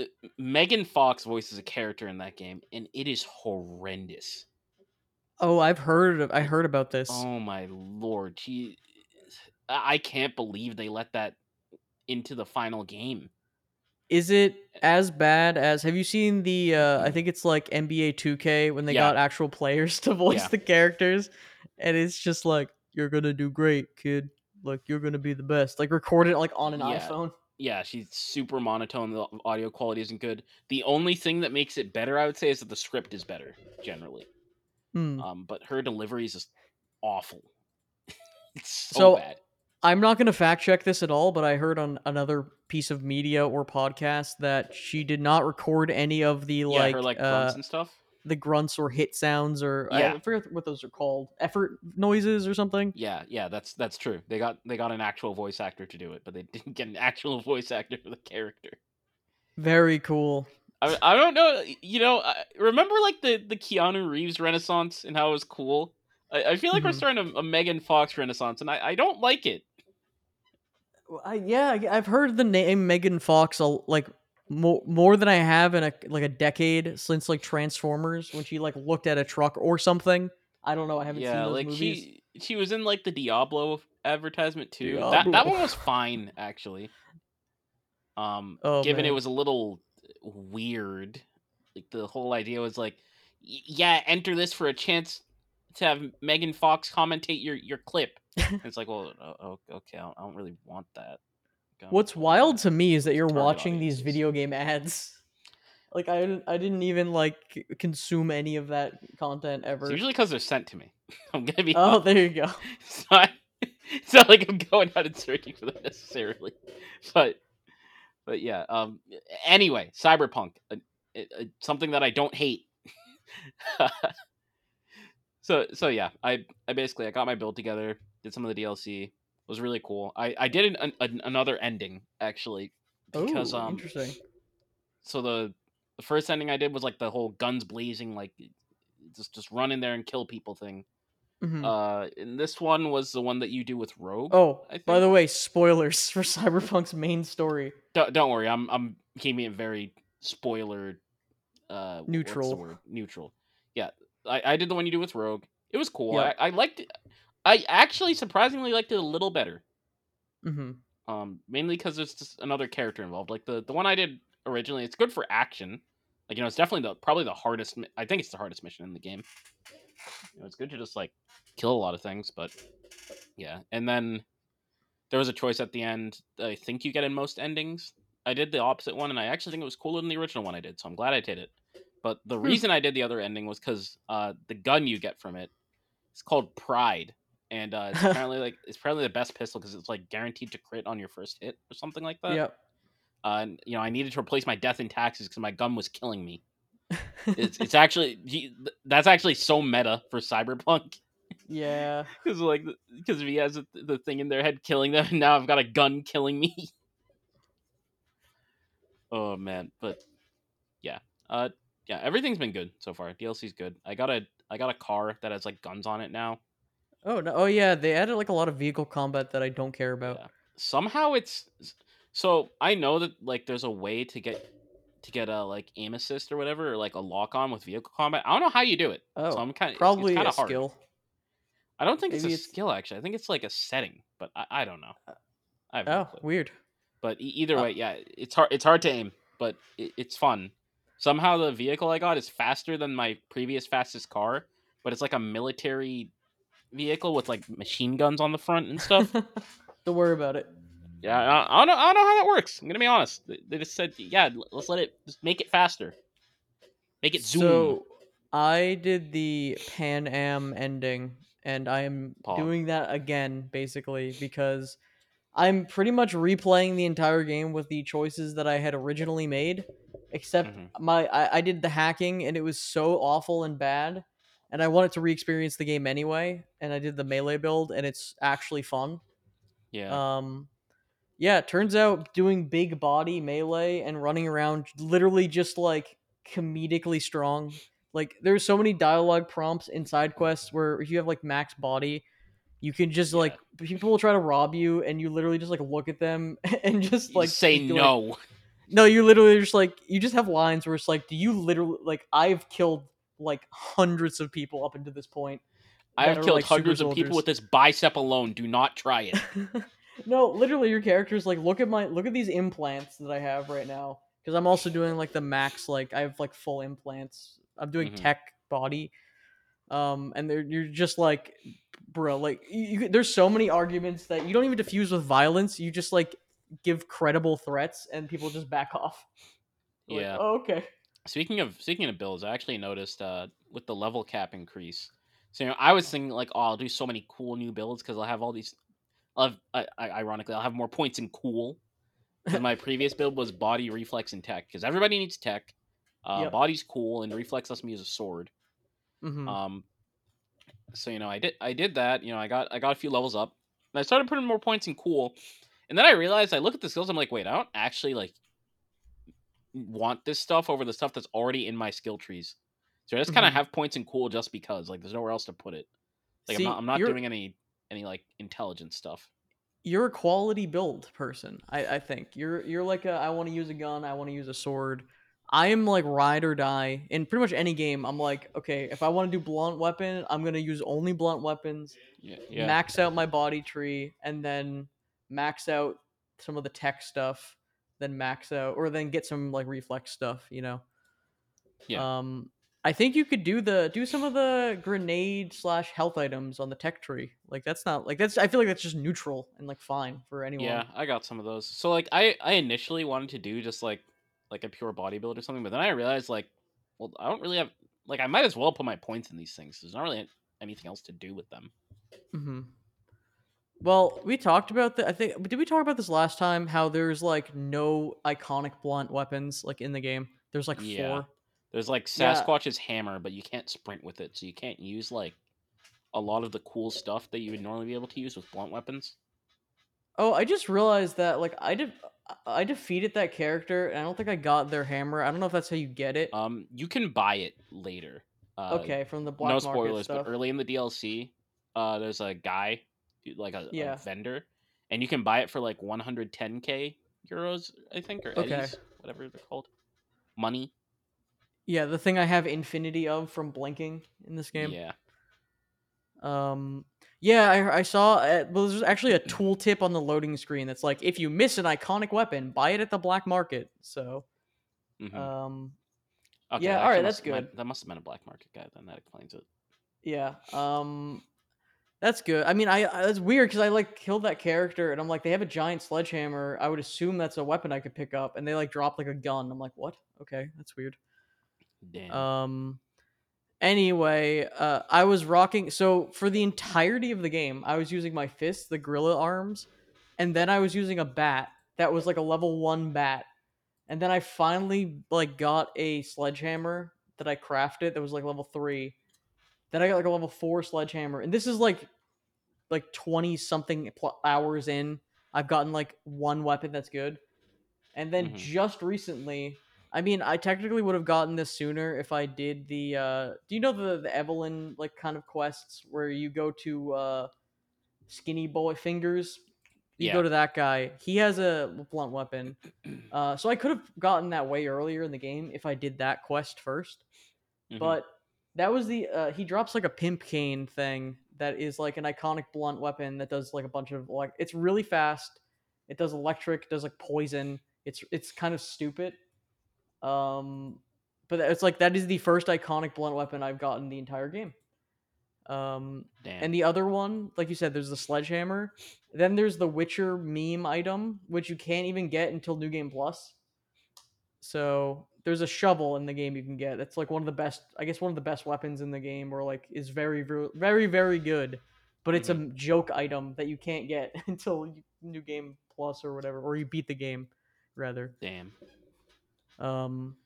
B: uh, Megan Fox voices a character in that game, and it is horrendous.
A: Oh, I've heard of, I heard about this.
B: Oh my lord, she! I can't believe they let that into the final game.
A: Is it as bad as have you seen the uh I think it's like NBA 2K when they
B: Yeah.
A: got actual players to voice
B: Yeah.
A: the characters and it's just like you're going to do great, kid. Like you're going to be the best. Like record it like on an
B: Yeah.
A: iPhone.
B: Yeah, she's super monotone. The audio quality isn't good. The only thing that makes it better, I would say, is that the script is better generally.
A: Hmm.
B: Um, but her delivery is just awful. it's so,
A: So,
B: bad.
A: I'm not going to fact check this at all, but I heard on another piece of media or podcast that she did not record any of the
B: Yeah,
A: like,
B: her like
A: uh,
B: grunts and stuff.
A: the grunts or hit sounds or I
B: Yeah.
A: forget what those are called. Effort noises or something.
B: Yeah, yeah, that's that's true. They got they got an actual voice actor to do it, but they didn't get an actual voice actor for the character.
A: Very cool.
B: I, I don't know. You know, I, remember like the the Keanu Reeves Renaissance and how it was cool. I, I feel like we're
A: Mhm.
B: starting a, a Megan Fox Renaissance, and I, I don't like it.
A: Well, I, yeah, I- I've heard the name Megan Fox a, like more more than I have in a like a decade since like Transformers when she like looked at a truck or something. I don't know. I haven't seen
B: yeah,
A: those
B: like
A: movies.
B: she she was in like the Diablo advertisement too. That that one was fine actually. Um,
A: Oh,
B: given it was a little weird, like the whole idea was like, yeah, enter this for a chance to have Megan Fox commentate your your clip. It's like, well, okay, I don't, really want that.
A: What's wild to me is that you're watching these video game ads. Like I didn't, I didn't even like consume any of that content
B: It's
A: ever.
B: usually because they're sent to me. I'm gonna be.
A: Oh,
B: honest.
A: there you go.
B: it's not, it's not like I'm going out and searching for them necessarily, but but yeah. Um. Anyway, Cyberpunk, uh, uh, something that I don't hate. So so yeah, I I basically I got my build together, did some of the DLC, was really cool. I I did an, an, another ending actually because
A: oh,
B: um
A: interesting.
B: so the the first ending I did was like the whole guns blazing like just just run in there and kill people thing.
A: Mhm.
B: Uh, and this one was the one that you do with Rogue.
A: oh,
B: I
A: by the way, spoilers for Cyberpunk's main story.
B: Don't, don't worry, I'm I'm keeping it very spoiler uh
A: Neutral.
B: Neutral. I, I did the one you do with Rogue. It was cool.
A: Yep.
B: I, I liked it. I actually surprisingly liked it a little better.
A: hmm
B: Um, mainly because there's just another character involved. Like the the one I did originally, it's good for action. Like you know, it's definitely the probably the hardest. I think it's the hardest mission in the game. You know, it's good to just like kill a lot of things, but yeah. And then there was a choice at the end. that I think you get in most endings. I did the opposite one, and I actually think it was cooler than the original one I did. So I'm glad I did it. But the
A: Hmm.
B: reason I did the other ending was because uh, the gun you get from it, it's called Pride, and uh, it's apparently like it's apparently the best pistol because it's like guaranteed to crit on your first hit or something like that.
A: Yep.
B: Uh, and you know, I needed to replace my Death and Taxes because my gun was killing me. It's it's actually that's actually so meta for Cyberpunk
A: yeah.
B: because like because he has the, the thing in their head killing them, and now I've got a gun killing me. oh man, but yeah, uh, yeah, everything's been good so far. DLC's good. I got a I got a car that has like guns on it now.
A: Oh no. Oh yeah. They added like a lot of vehicle combat that I don't care about.
B: Yeah. Somehow it's so I know that like there's a way to get to get a like aim assist or whatever or like a lock on with vehicle combat. I don't know how you do it.
A: Oh,
B: so I'm kind of
A: Probably
B: it's,
A: a
B: kind of hard.
A: skill.
B: I don't think it's a
A: it's-
B: skill actually. I think it's like a setting, but I, I don't know. I have no
A: Oh,
B: clue.
A: weird.
B: But either
A: Uh,
B: way, yeah, it's hard. It's hard to aim, but it, it's fun. Somehow the vehicle I got is faster than my previous fastest car, but it's like a military vehicle with like machine guns on the front and stuff.
A: don't worry about it.
B: yeah, I, I don't know. I don't know how that works. I'm gonna be honest. They, they just said, yeah, let's let it just make it faster, make it zoom.
A: So I did the Panam ending, and I am
B: Pog.
A: doing that again, basically, because I'm pretty much replaying the entire game with the choices that I had originally made, except
B: Mhm.
A: my I, I did the hacking and it was so awful and bad, and I wanted to re-experience the game anyway, and I did the melee build, and it's actually fun.
B: yeah,
A: Um, yeah, it turns out doing big body melee and running around literally just like comedically strong. Like there's so many dialogue prompts in side quests where if you have like max body, you can just
B: Yeah.
A: like people will try to rob you and you literally just like look at them and just like
B: say
A: no. like-
B: no.
A: no, you literally just like you just have lines where it's like, do you literally like I've killed like hundreds of people up until this point.
B: I
A: that
B: have killed
A: like,
B: hundreds of people with this bicep alone. Do not try it.
A: no, literally, your character's like, look at my, look at these implants that I have right now. Because I'm also doing like the max, like I have like full implants. I'm doing
B: Mhm.
A: tech body, um, and they're you're just like, bro, like you, you, there's so many arguments that you don't even diffuse with violence. You just like give credible threats, and people just back off. Like,
B: Yeah.
A: oh, okay.
B: Speaking of speaking of bills, I actually noticed uh, with the level cap increase. So you know, I was thinking like, oh, I'll do so many cool new builds because I'll have all these. I'll have, I, I, ironically, I'll have more points in cool. my previous build was body, reflex, and tech because everybody needs tech. Uh,
A: Yep.
B: Body's cool, and reflex lets me use a sword.
A: hmm
B: Um, so you know, I did I did that. You know, I got I got a few levels up, and I started putting more points in cool, and then I realized I look at the skills. I'm like, wait, I don't actually like want this stuff over the stuff that's already in my skill trees. So I just kind of
A: Mhm.
B: have points in cool just because. Like, there's nowhere else to put it. Like,
A: See,
B: I'm not I'm not doing any any like intelligent stuff.
A: you're a quality build person. I, I think you're you're like a I want to use a gun. I want to use a sword. I am like ride or die in pretty much any game. I'm like, okay, if I want to do blunt weapon, I'm gonna use only blunt weapons.
B: Yeah, yeah.
A: Max out my body tree, and then max out some of the tech stuff. Then max out, or then get some like reflex stuff. You know.
B: Yeah.
A: Um, I think you could do the do some of the grenade slash health items on the tech tree. Like that's not like that's. I feel like that's just neutral and like fine for anyone.
B: Yeah, I got some of those. So like I I initially wanted to do just like like a pure bodybuild or something, but then I realized like well I don't really have like I might as well put my points in these things. There's not really anything else to do with them.
A: hmm Well, we talked about that. I think did we talk about this last time? How there's like no iconic blunt weapons like in the game. There's like
B: Yeah.
A: four.
B: There's like
A: Yeah.
B: Sasquatch's hammer, but you can't sprint with it, so you can't use like a lot of the cool stuff that you would normally be able to use with blunt weapons.
A: Oh, I just realized that like I did I defeated that character and I don't think I got their hammer. I don't know if that's how you get it.
B: Um, you can buy it later. Uh,
A: okay, from the black
B: no
A: market
B: spoilers,
A: stuff.
B: but early in the DLC, uh, there's a guy, like a, a vendor, and you can buy it for like 110k euros, I think, or
A: Okay.
B: eddies, whatever they're called, money.
A: Yeah, the thing I have infinity of from blinking in this game.
B: Yeah.
A: Um, yeah, I, I saw. Uh, well, there's actually a tooltip on the loading screen that's like, if you miss an iconic weapon, buy it at the black market. So,
B: Mhm.
A: um,
B: Okay,
A: yeah, alright, that's
B: must- might-
A: good.
B: that must have been a black market guy. Then that explains it.
A: yeah, um, that's good. I mean, I, I that's weird because I like killed that character and I'm like, they have a giant sledgehammer. I would assume that's a weapon I could pick up, and they like drop like a gun. I'm like, what? Okay, that's weird.
B: Damn.
A: Um. Anyway, uh, I was rocking. So for the entirety of the game, I was using my fists, the gorilla arms, and then I was using a bat that was like a level one bat. And then I finally like got a sledgehammer that I crafted that was like level three. Then I got like a level four sledgehammer, and this is like like twenty something pl- hours in. I've gotten like one weapon that's good, and then
B: Mhm.
A: just recently I mean, I technically would have gotten this sooner if I did the. Uh, do you know the the Evelyn like kind of quests where you go to uh, Skinny Boy Fingers? You
B: Yeah.
A: go to that guy. He has a blunt weapon. Uh, so I could have gotten that way earlier in the game if I did that quest 1st
B: Mhm.
A: But that was the. Uh, he drops like a pimp cane thing that is like an iconic blunt weapon that does like a bunch of like. It's really fast. It does electric. Does like poison. It's it's kind of stupid. Um, but it's like that is the first iconic blunt weapon I've gotten the entire game. Um,
B: Damn.
A: and the other one, like you said, there's the sledgehammer. Then there's the Witcher meme item, which you can't even get until New Game Plus. So there's a shovel in the game you can get. It's like one of the best, I guess, one of the best weapons in the game, or like is very, ver- very, very good. But it's a joke item that you can't get until you, New Game Plus or whatever, or you beat the game, rather.
B: Damn.
A: Um,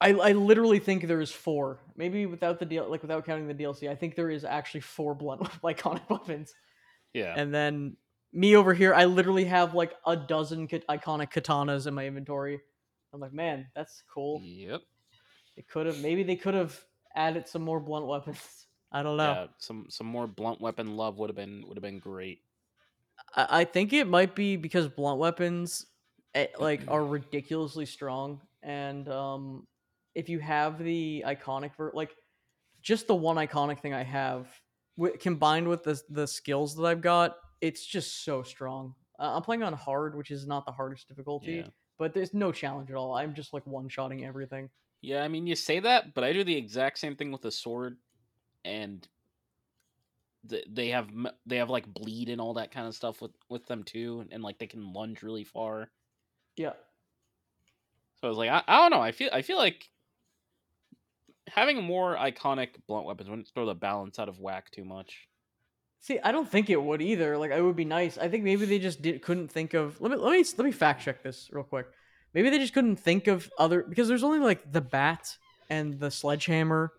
A: I I literally think there is four. Maybe without the deal, like without counting the DLC, I think there is actually four blunt iconic weapons.
B: Yeah.
A: And then me over here, I literally have like a dozen iconic katanas in my inventory. I'm like, man, that's cool.
B: Yep.
A: It could have maybe they could have added some more blunt weapons. I don't know.
B: Yeah. Some some more blunt weapon love would have been would have been great.
A: I, I think it might be because blunt weapons eh, like are ridiculously strong and um if you have the iconic ver- like just the one iconic thing I have wi- combined with the the skills that I've got it's just so strong. Uh, I'm playing on hard which is not the hardest difficulty
B: Yeah.
A: But there's no challenge at all. I'm just like one-shotting everything.
B: Yeah, I mean, you say that, but I do the exact same thing with a sword, and th- they have they have like bleed and all that kind of stuff with with them too, and like they can lunge really far.
A: Yeah.
B: So I was like, I, I don't know. I feel I feel like having more iconic blunt weapons wouldn't throw the balance out of whack too much.
A: See, I don't think it would either. Like, it would be nice. I think maybe they just did couldn't think of. Let me let me let me fact check this real quick. Maybe they just couldn't think of other because there's only like the bat and the sledgehammer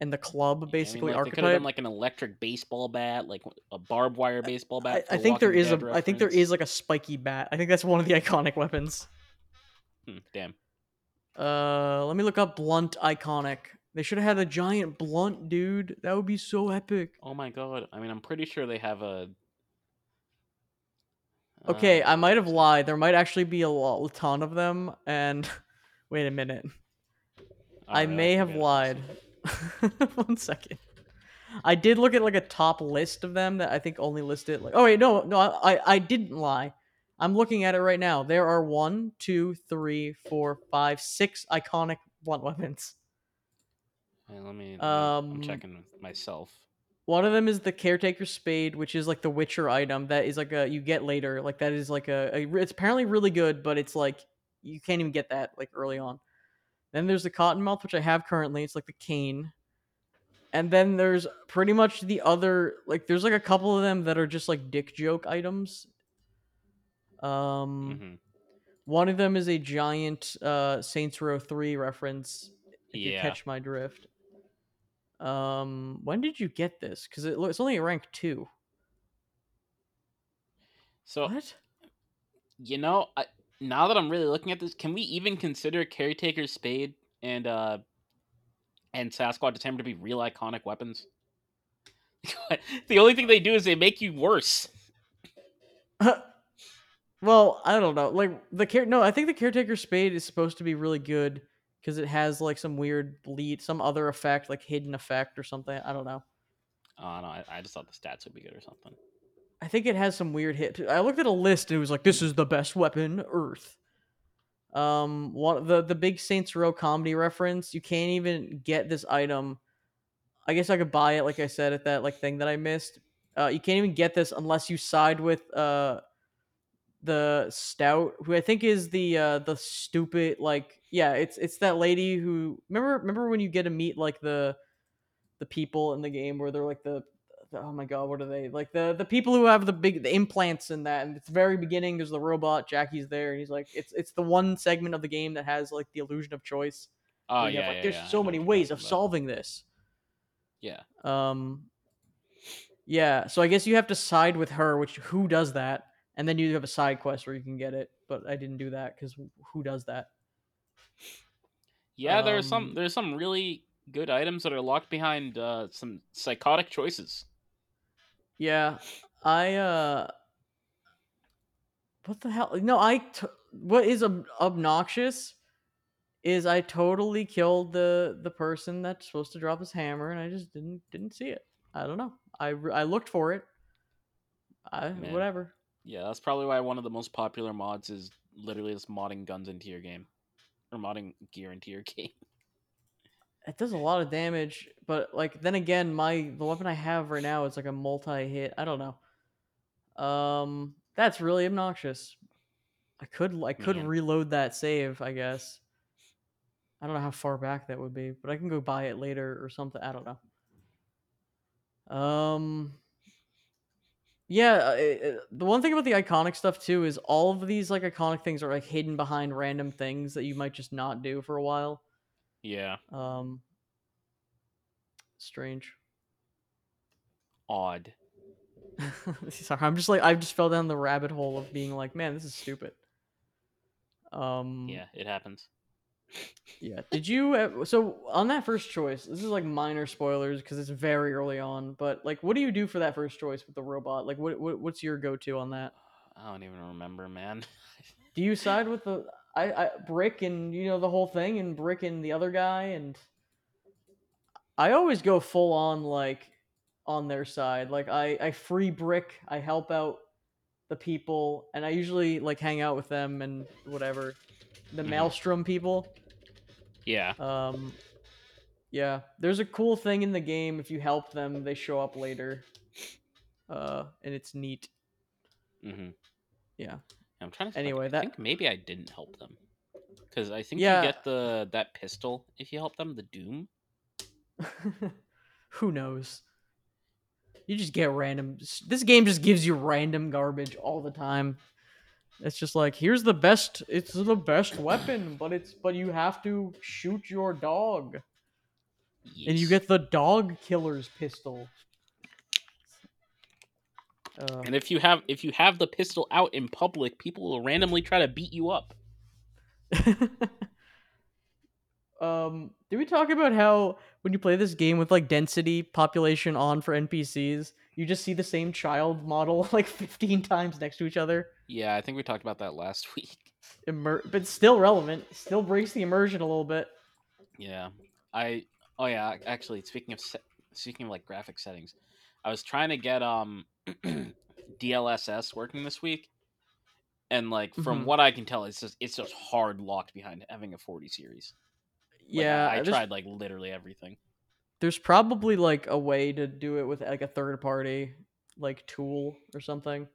A: and the club
B: I mean,
A: basically
B: like, they could have done like an electric baseball bat, like a barbed wire baseball bat.
A: I
B: for
A: think there is a.
B: Dead
A: I think there is like a spiky bat. I think that's one of the iconic weapons.
B: Hmm, damn.
A: Uh, let me look up blunt iconic. They should have had a giant blunt, dude. That would be so epic.
B: Oh my god. I mean, I'm pretty sure they have a.
A: Okay,
B: Uh,
A: I might have lied. There might actually be a, ton of them. And wait a minute. I
B: I'll
A: may have lied. One second. I did look at like a top list of them that I think only listed like. Oh wait, no, no, I I didn't lie. I'm looking at it right now. There are one, two, three, four, five, six iconic blunt weapons.
B: Hey, let me.
A: Um,
B: I'm checking myself.
A: One of them is the caretaker spade, which is like the Witcher item that is like a you get later. Like that is like a, a it's apparently really good, but it's like you can't even get that like early on. Then there's the cottonmouth, which I have currently. It's like the cane. And then there's pretty much the other like there's like a couple of them that are just like dick joke items. Um
B: hmm
A: one of them is a giant uh Saints Row 3 reference if you
B: Yeah.
A: catch my drift. Um when did you get this? Cuz it, it's only a rank 2.
B: So
A: What?
B: you know, I, now that I'm really looking at this, can we even consider Caretaker's Spade and uh and Sasquatch Determined to be real iconic weapons? the only thing they do is they make you worse.
A: well, I don't know. Like the care. No, I think the caretaker spade is supposed to be really good because it has like some weird bleed, some other effect, like hidden effect or something. I don't know.
B: Oh no, I, I just thought the stats would be good or something.
A: I think it has some weird hit. I looked at a list and it was like, "This is the best weapon, Earth." Um, one the the big Saints Row comedy reference. You can't even get this item. I guess I could buy it, like I said, at that like thing that I missed. Uh, you can't even get this unless you side with uh the stout, who I think is the uh the stupid like yeah, it's it's that lady who remember remember when you get to meet like the the people in the game where they're like the, the oh my god, what are they like the the people who have the big the implants in that and it's very beginning there's the robot Jackie's there and he's like it's it's the one segment of the game that has like the illusion of choice.
B: Oh yeah,
A: have, like,
B: yeah,
A: there's
B: yeah,
A: so many ways of solving this.
B: Yeah,
A: Um, yeah, so I guess you have to side with her, which who does that? And then you have a side quest where you can get it, but I didn't do that because who does that?
B: yeah. There's some
A: Um,
B: there's some really good items that are locked behind uh, some psychotic choices.
A: Yeah, I uh, what the hell? No, I t- what is ob- obnoxious is I totally killed the the person that's supposed to drop his hammer, and I just didn't didn't see it. I don't know. I I looked for it. I
B: Man.
A: whatever.
B: Yeah, that's probably why one of the most popular mods is literally just modding guns into your game or modding gear into your game.
A: it does a lot of damage, but like then again, my the weapon I have right now is like a multi hit. I don't know. Um, that's really obnoxious. I could I could
B: Man.
A: reload that save, I guess. I don't know how far back that would be, but I can go buy it later or something. I don't know. Um, yeah, uh, it- it- the one thing about the iconic stuff too is all of these like iconic things are like hidden behind random things that you might just not do for a while.
B: Yeah,
A: Um, strange.
B: odd.
A: Sorry, I'm just like I just fell down the rabbit hole of being like, man, this is stupid. Um,
B: Yeah, it happens.
A: Yeah. Did you uh, so on that first choice? This is like minor spoilers because it's very early on. But like, what do you do for that first choice with the robot? Like, what, what what's your go to on that?
B: I don't even remember, man.
A: Do you side with the I, I brick and you know the whole thing and brick and the other guy and I always go full on like on their side. Like I I free brick. I help out the people and I usually like hang out with them and whatever. The
B: Mhm.
A: Maelstrom people.
B: yeah,
A: Um, yeah, there's a cool thing in the game. If you help them, they show up later, uh, and it's neat.
B: Mm-hmm.
A: Yeah.
B: I'm trying to. think-
A: Anyway,
B: I
A: that-
B: think maybe I didn't help them because I think
A: Yeah.
B: you get the that pistol if you help them, the Doom.
A: Who knows? You just get random. This game just gives you random garbage all the time. It's just like here's the best. It's the best weapon, but it's but you have to shoot your dog, and you get the dog killer's pistol. Uh,
B: And if you have if you have the pistol out in public, people will randomly try to beat you up.
A: um, did we talk about how when you play this game with like density population on for NPCs, you just see the same child model like 15 times next to each other?
B: Yeah, I think we talked about that last week.
A: Immer- but still relevant. Still breaks the immersion a little bit.
B: Yeah, I. Oh yeah, actually, speaking of se- speaking of like graphic settings, I was trying to get um DLSS working this week, and like from
A: Mhm.
B: what I can tell, it's just it's just hard locked behind having a 40 series. Like, I-
A: yeah,
B: I,
A: there's,
B: tried like literally everything.
A: there's probably like a way to do it with like a third party like tool or something.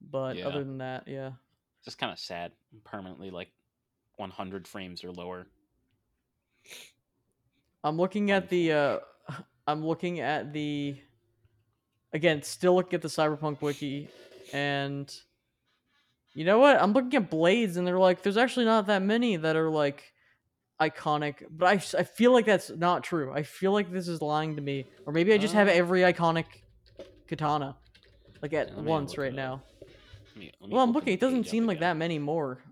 A: But
B: Yeah.
A: other than that, yeah.
B: it's Just kind of sad. Permanently like 100 frames or lower.
A: I'm looking at the uh I'm looking at the again, still looking at the Cyberpunk wiki and you know what? I'm looking at blades and they're like there's actually not that many that are like iconic, but I, I feel like that's not true. I feel like this is lying to me or maybe I just have
B: Uh.
A: every iconic katana like at
B: Yeah,
A: once right now.
B: Let me- let me
A: Well, I'm looking. It doesn't seem like
B: again.
A: that many more.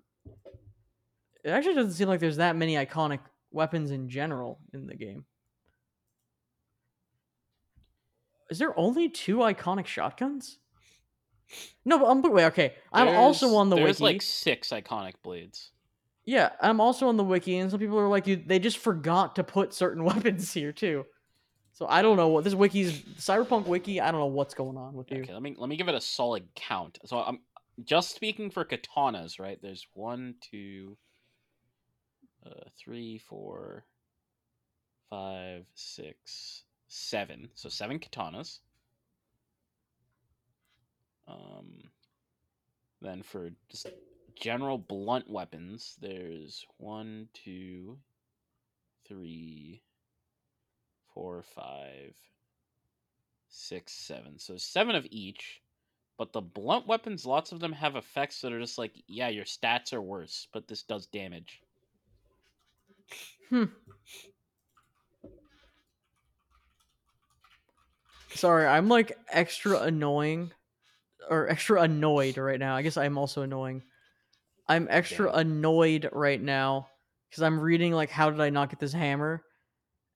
A: It actually doesn't seem like there's that many iconic weapons in general in the game. Is there only two iconic shotguns? No, but I'm wait. Okay, I'm also on the way.
B: There's
A: wiki.
B: like six iconic blades.
A: Yeah, I'm also on the wiki, and some people are like, you, they just forgot to put certain weapons here too. So I don't know what this wiki's Cyberpunk wiki. I don't know what's going on with you.
B: Okay, let me let me give it a solid count. So I'm just speaking for katanas, right? There's one, two, uh, three, four, five, six, seven. So seven katanas. Um, then for just general blunt weapons, there's one, two, three, four, five, six, seven. So seven of each. But the blunt weapons, lots of them have effects that are just like, yeah, your stats are worse, but this does damage.
A: Hmm. Sorry, I'm like extra annoying or extra annoyed right now. I guess I'm also annoying. I'm extra
B: Damn.
A: annoyed right now because I'm reading like how did I not get this hammer?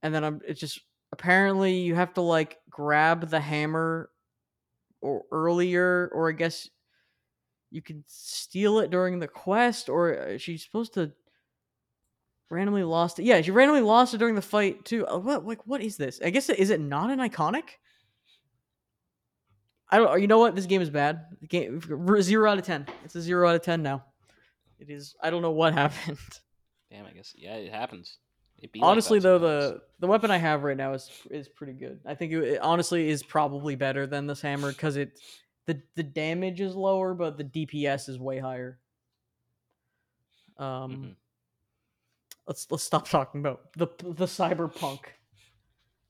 A: And then I'm it's just apparently you have to like grab the hammer or earlier or I guess you could steal it during the quest or uh, she's supposed to randomly lost it. Yeah, she randomly lost it during the fight too. Uh, what like what is this? I guess is it not an iconic? I don't. You know what? This game is bad. The game zero out of ten. It's a zero out of ten now. It is. I don't know what happened.
B: Damn, I guess yeah, it happens. It be like
A: honestly,
B: that
A: though,
B: sometimes.
A: the the weapon I have right now is is pretty good. I think it, it honestly is probably better than this hammer because it the the damage is lower, but the DPS is way higher. Um,
B: Mhm.
A: let's let's stop talking about the the cyberpunk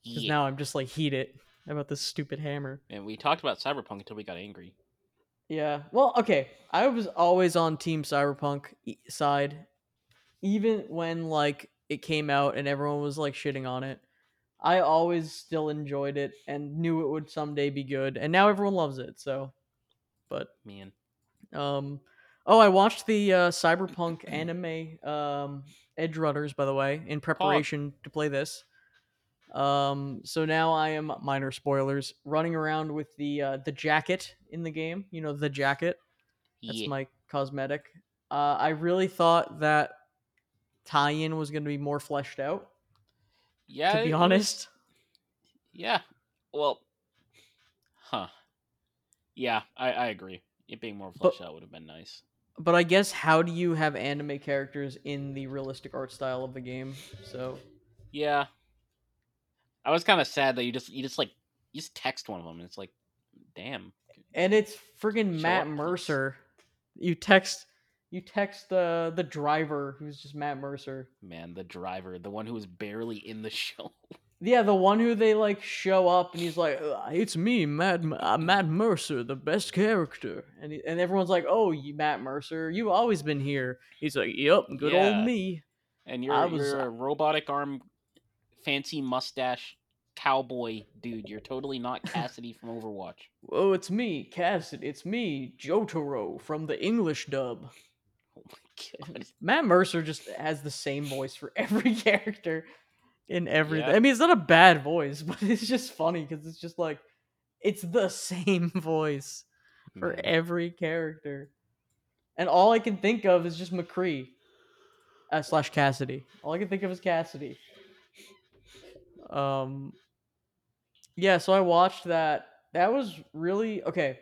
A: because
B: yeah.
A: now I'm just like heated about this stupid hammer.
B: and we talked about cyberpunk until we got angry.
A: Yeah. Well, okay. I was always on Team Cyberpunk side, even when like it came out and everyone was like shitting on it. I always still enjoyed it and knew it would someday be good, and now everyone loves it. So, but
B: Man,
A: um, oh, I watched the uh, Cyberpunk anime um Edgerunners by the way in preparation to play this. Um, so now I am minor spoilers running around with the uh, the jacket in the game. You know the jacket. That's
B: yeah.
A: my cosmetic. Uh, I really thought that tie-in was going to be more fleshed out.
B: yeah.
A: to be honest,
B: Yeah. Well, huh. Yeah, I, I agree. It being more
A: But-
B: fleshed out would have been nice.
A: but I guess how do you have anime characters in the realistic art style of the game? So
B: Yeah. I was kind of sad that you just you just like you just text one of them and it's like, damn.
A: And it's friggin' Matt
B: up.
A: Mercer. You text you text the the driver who's just Matt Mercer.
B: Man, the driver, the one who was barely in the show.
A: Yeah, the one who they like show up and he's like, "Uh, "It's me, Matt uh, Matt Mercer, the best character," and he, and everyone's like, "Oh, you Matt Mercer, you've always been here." He's like, "Yep, good
B: Yeah.
A: old me."
B: And you're
A: was-
B: you're a robotic arm, fancy mustache cowboy dude. You're totally not Cassidy from Overwatch.
A: Oh, it's me, Cassidy. It's me, Jotaro from the English dub.
B: Oh my god.
A: Matt Mercer just has the same voice for every character in everything.
B: Yeah.
A: I mean, it's not a bad voice, but it's just funny because it's just like it's the same voice for
B: Man.
A: every character, and all I can think of is just McCree uh, slash Cassidy. All I can think of is Cassidy. Um, yeah. So I watched that. That was really okay.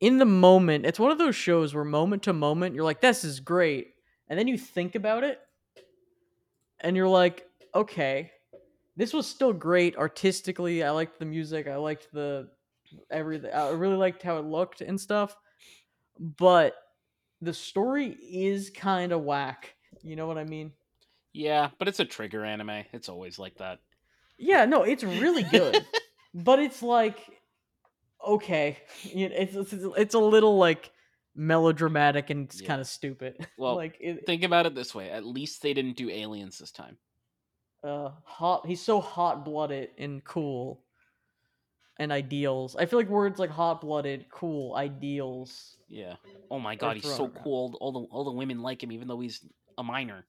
A: In the moment, it's one of those shows where moment to moment you're like, "This is great," and then you think about it, and you're like, "Okay, this was still great artistically. I liked the music. I liked the everything. I really liked how it looked and stuff. But the story is kind of whack. You know what I mean?
B: Yeah, but it's a trigger anime. It's always like that.
A: Yeah, no, it's really good. but it's like okay, it's, it's it's a little like melodramatic and it's
B: Yeah.
A: kind of stupid.
B: Well,
A: like it,
B: Think about it this way: at least they didn't do aliens this time.
A: uh hot he's so hot blooded and cool and ideals. I feel like words like hot blooded, cool, ideals.
B: Yeah. Oh my god, he's so
A: around.
B: cool. All the all the women like him, even though he's a minor.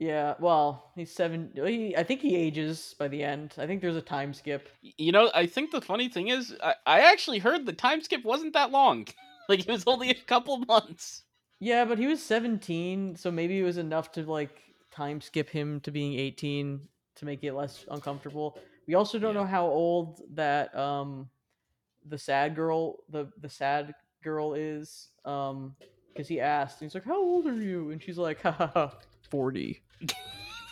A: Yeah, well, he's seven. He, I think he ages by the end. I think there's a time skip.
B: You know, I think the funny thing is, I, I actually heard the time skip wasn't that long. like it was only a couple months.
A: Yeah, but he was 17, so maybe it was enough to like time skip him to being 18 to make it less uncomfortable. We also don't
B: Yeah.
A: know how old that um the sad girl the the sad girl is um because he asked and he's like how old are you and she's like ha ha ha 40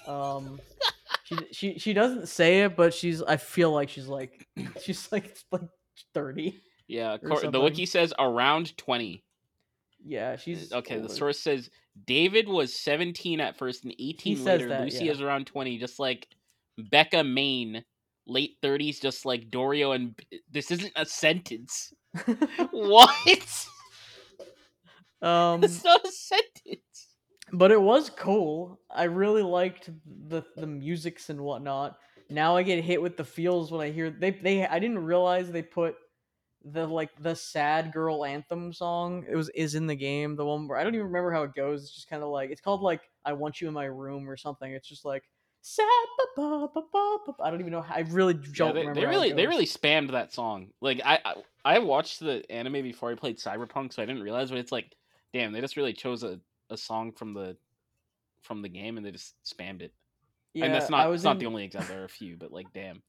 A: um she she she doesn't say it but she's i feel like she's like she's like like 30
B: Yeah,
A: Or
B: Cor- the wiki says around 20.
A: yeah she's
B: Okay, the source says David was 17 at first and 18
A: says
B: later.
A: that,
B: Lucy
A: yeah.
B: is around 20, just like Becca Maine, late 30s, just like Dorio and. This isn't a sentence. what?
A: um
B: It's not a sentence.
A: But it was cool. I really liked the the musics and whatnot. Now I get hit with the feels when I hear they they. I didn't realize they put the like the sad girl anthem song. It was is in the game. The one where I don't even remember how it goes. It's just kind of like it's called like I want you in my room or something. It's just like sad. Ba, ba, ba. I don't even know. How, I really don't
B: Yeah, they,
A: remember.
B: they really they really spammed that song. Like I, I I watched the anime before I played Cyberpunk, so I didn't realize. But it's like, damn, they just really chose a, a song from the from the game and they just spammed it.
A: Yeah,
B: and that's not
A: I
B: was not
A: in,
B: the only example. There are a few, but like, damn.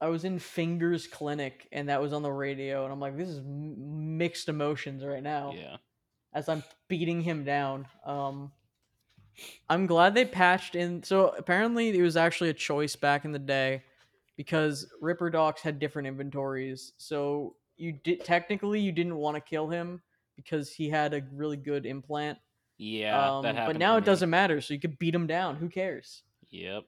A: I was in Fingers Clinic and that was on the radio, and I'm like, this is m- mixed emotions right now.
B: Yeah.
A: as I'm beating him down. Um, I'm glad they patched in. So apparently, it was actually a choice back in the day because Ripper Docs had different inventories. So you did technically you didn't want to kill him because he had a really good implant.
B: Yeah,
A: um,
B: that happened.
A: but now it doesn't matter. So you could beat him down. Who cares?
B: Yep.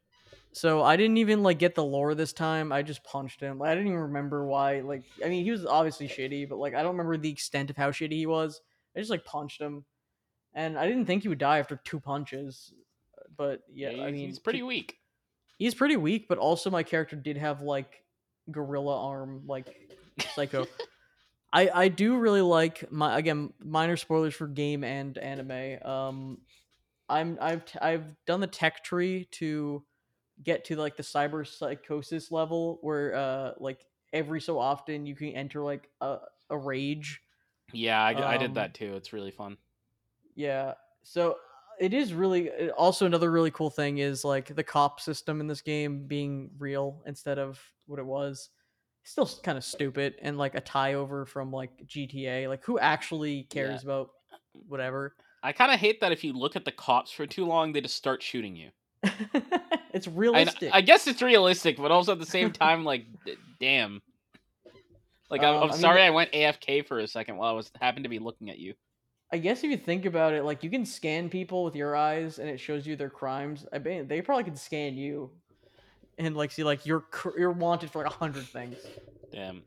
A: So I didn't even like get the lore this time. I just punched him. I didn't even remember why. Like, I mean, he was obviously shitty, but like, I don't remember the extent of how shitty he was. I just like punched him, and I didn't think he would die after two punches. But yeah, I
B: he's-
A: mean,
B: he's pretty weak.
A: he's pretty weak. But also, my character did have like gorilla arm, like psycho. I I do really like my again minor spoilers for game and anime. Um, I'm I've t- I've done the tech tree to get to like the cyber psychosis level where uh like every so often you can enter like a, a rage.
B: Yeah, I, I did
A: Um,
B: that too. It's really fun.
A: Yeah. So it is really uh, also another really cool thing is like the cop system in this game being real instead of what it was. Still kind of stupid and like a tie over from like GTA. Like who actually cares about whatever?
B: I kind of hate that if you look at the cops for too long, they just start shooting you.
A: it's realistic.
B: I guess it's realistic, but also at the same time, like, d- damn. Like, I'm,
A: Um,
B: I'm
A: I mean-
B: sorry I went AFK for a second while I was happened to be looking at you.
A: I guess if you think about it, like you can scan people with your eyes, and it shows you their crimes. I bet they probably could scan you, and like see like you're you're wanted for like a hundred things.
B: Damn.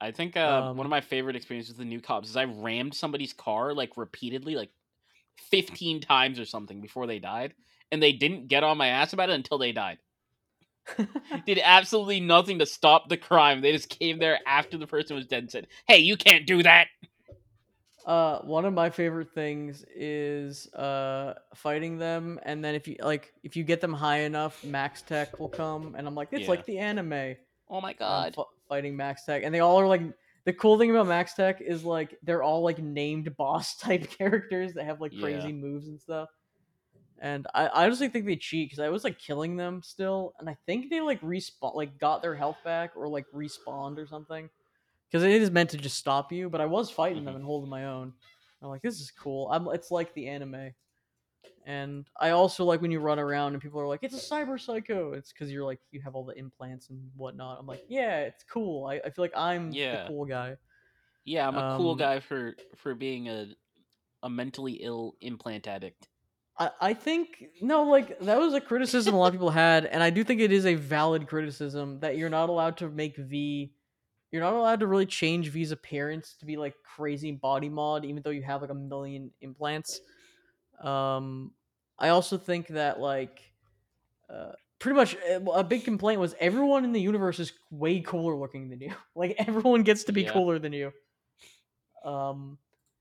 B: I think uh,
A: Um,
B: one of my favorite experiences with the new cops is I rammed somebody's car like repeatedly, like 15 times or something before they died, and they didn't get on my ass about it until they died. Did absolutely nothing to stop the crime. They just came there after the person was dead and said, "Hey, you can't do that."
A: Uh, one of my favorite things is uh fighting them, and then if you like if you get them high enough, MaxTac will come, and I'm like, it's
B: Yeah.
A: like the anime.
B: Oh my god.
A: fighting MaxTac, and they all are like. The cool thing about MaxTac is like they're all like named boss type characters that have like crazy
B: Yeah.
A: moves and stuff. And I, I honestly think they cheat because I was like killing them still, and I think they like respawn, like got their health back or like respawned or something. Because it is meant to just stop you, but I was fighting them
B: Mhm.
A: and holding my own. I'm like, this is cool. I'm, it's like the anime. And I also like when you run around and people are like, it's a cyber psycho. It's because you're like, you have all the implants and whatnot. I'm like, yeah, it's cool. I, I feel like I'm
B: Yeah.
A: the cool guy.
B: Yeah, I'm a cool
A: um,
B: guy for for being a a mentally ill implant addict.
A: I, I think no, like that was a criticism a lot of people had, and I do think it is a valid criticism that you're not allowed to make V. You're not allowed to really change V's appearance to be like crazy body mod, even though you have like a million implants. Um, I also think that like uh, pretty much uh, a big complaint was everyone in the universe is way cooler looking than you. Like everyone gets to be
B: Yeah.
A: cooler than you. Um,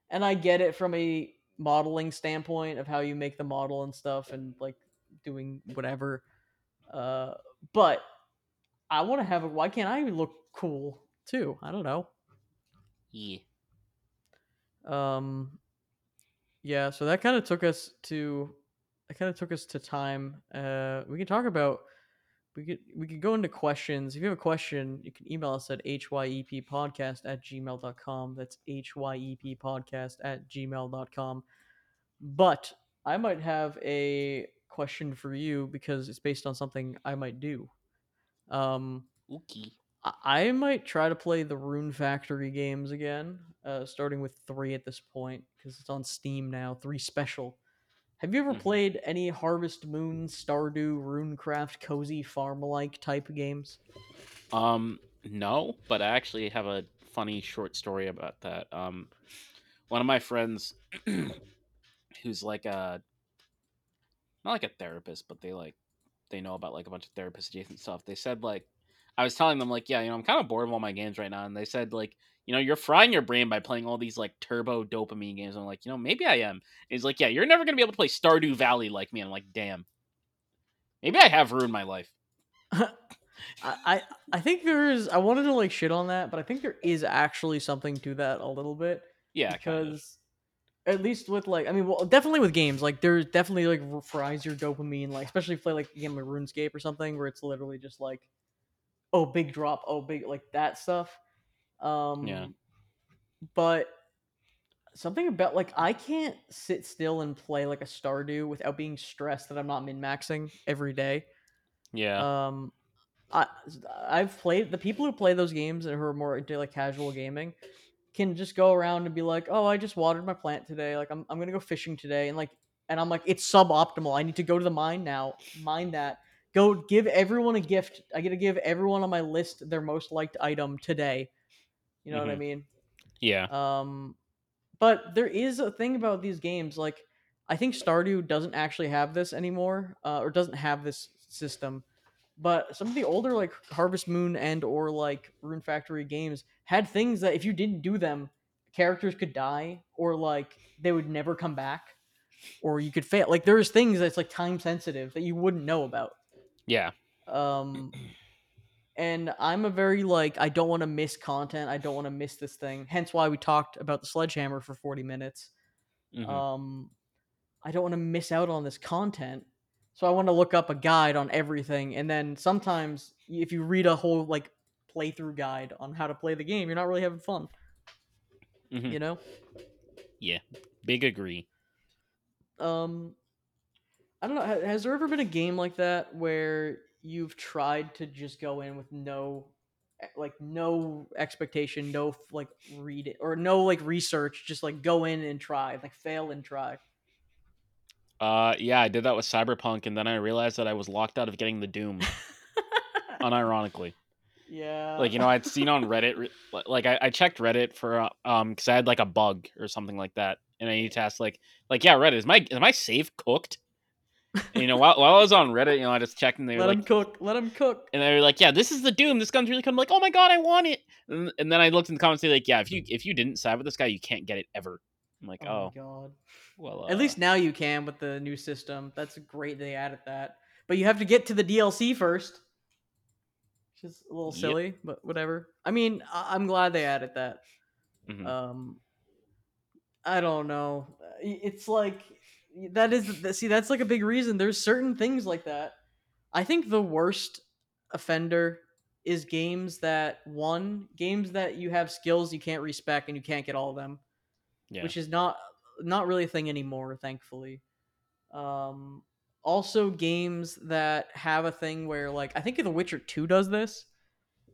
A: and I get it from a modeling standpoint of how you make the model and stuff, and like doing whatever. Uh, but I want to have a. Why can't I look cool too? I don't know.
B: Yeah.
A: Um, yeah. So that kind of took us to. That kind of took us to time. Uh, we can talk about. We could we could go into questions. If you have a question, you can email us at hyeppodcast at gmail.com. That's hyeppodcast at gmail.com. But I might have a question for you because it's based on something I might do. Um,
B: Okay.
A: I- I might try to play the Rune Factory games again, uh, starting with three at this point because it's on Steam now. Three special. Have you ever
B: Mhm.
A: played any Harvest Moon, Stardew, Runecraft, cozy farm-like type games?
B: Um, no, but I actually have a funny short story about that. Um, one of my friends, who's like a, not like a therapist, but they like, they know about like a bunch of therapist adjacent stuff. They said like, I was telling them like, yeah, you know, I'm kind of bored of all my games right now, and they said like, you know, you're frying your brain by playing all these like turbo dopamine games. I'm like, you know, maybe I am. And he's like, yeah, you're never gonna be able to play Stardew Valley like me. And I'm like, damn, maybe I have ruined my life.
A: I, I think there is. I wanted to like shit on that, but I think there is actually something to that a little bit
B: Yeah, kind of.
A: because at least with like I mean, well, definitely with games like there's definitely like fries your dopamine, like especially if you play like a game like RuneScape or something where it's literally just like, oh big drop, oh big like that stuff. Um, yeah. But something about like I can't sit still and play like a Stardew without being stressed that I'm not min maxing every day.
B: Yeah.
A: Um, I I've played the people who play those games and who are more into like casual gaming can just go around and be like, oh, I just watered my plant today. Like I'm I'm gonna go fishing today, and like and I'm like it's suboptimal. I need to go to the mine now, mine that. Go give everyone a gift. I get to give everyone on my list their most liked item today. You know what I
B: Mhm.
A: mean?
B: yeah.
A: Um, but there is a thing about these games. Like, I think Stardew doesn't actually have this anymore, uh, or doesn't have this system. But some of the older, like Harvest Moon and or like Rune Factory games, had things that if you didn't do them, characters could die, or like they would never come back, or you could fail. Like there's things that's like time sensitive that you wouldn't know about.
B: Yeah.
A: Um, and I'm a very like I don't want to miss content. I don't want to miss this thing. Hence why we talked about the sledgehammer for 40 minutes.
B: Mhm.
A: Um, I don't want to miss out on this content. So I want to look up a guide on everything, and then sometimes if you read a whole like playthrough guide on how to play the game, you're not really having fun.
B: Mhm.
A: You know. Yeah.
B: Big agree.
A: Um, I don't know. Has there ever been a game like that where you've tried to just go in with no, e- like no expectation, no like read it or no like research, just like go in and try, like fail and try.
B: Uh, yeah, I did that with Cyberpunk, and then I realized that I was locked out of getting the Doom, unironically.
A: yeah.
B: Like you know, I'd seen on Reddit, like I, I checked Reddit for uh, um, because I had like a bug or something like that, and I need to ask like, like yeah, Reddit is my is my save cooked? And, you know, while, while I was on Reddit, you know, I just checked, and they were
A: let
B: like,
A: him cook. Let him cook.
B: and they were like, yeah, this is the Doom. This gun's really cool. I'm like, oh my god, I want it. And, and then I looked in the comments, and they're like, yeah, if you if you didn't side with this guy, you can't get it ever. I'm like,
A: Oh,
B: oh,
A: my god.
B: well,
A: At
B: uh,
A: least now you can with the new system. That's great they added that. But you have to get to the DLC first. Which is a little
B: Yep.
A: silly, but whatever. I mean, I- I'm glad they added that.
B: mhm.
A: Um I don't know. It's like that is see that's like a big reason there's certain things like that. I think the worst offender is games that one games that you have skills you can't respec and you can't get all of them
B: yeah,
A: which is not not really a thing anymore, thankfully. Um, also, games that have a thing where, like, I think The Witcher Two does this,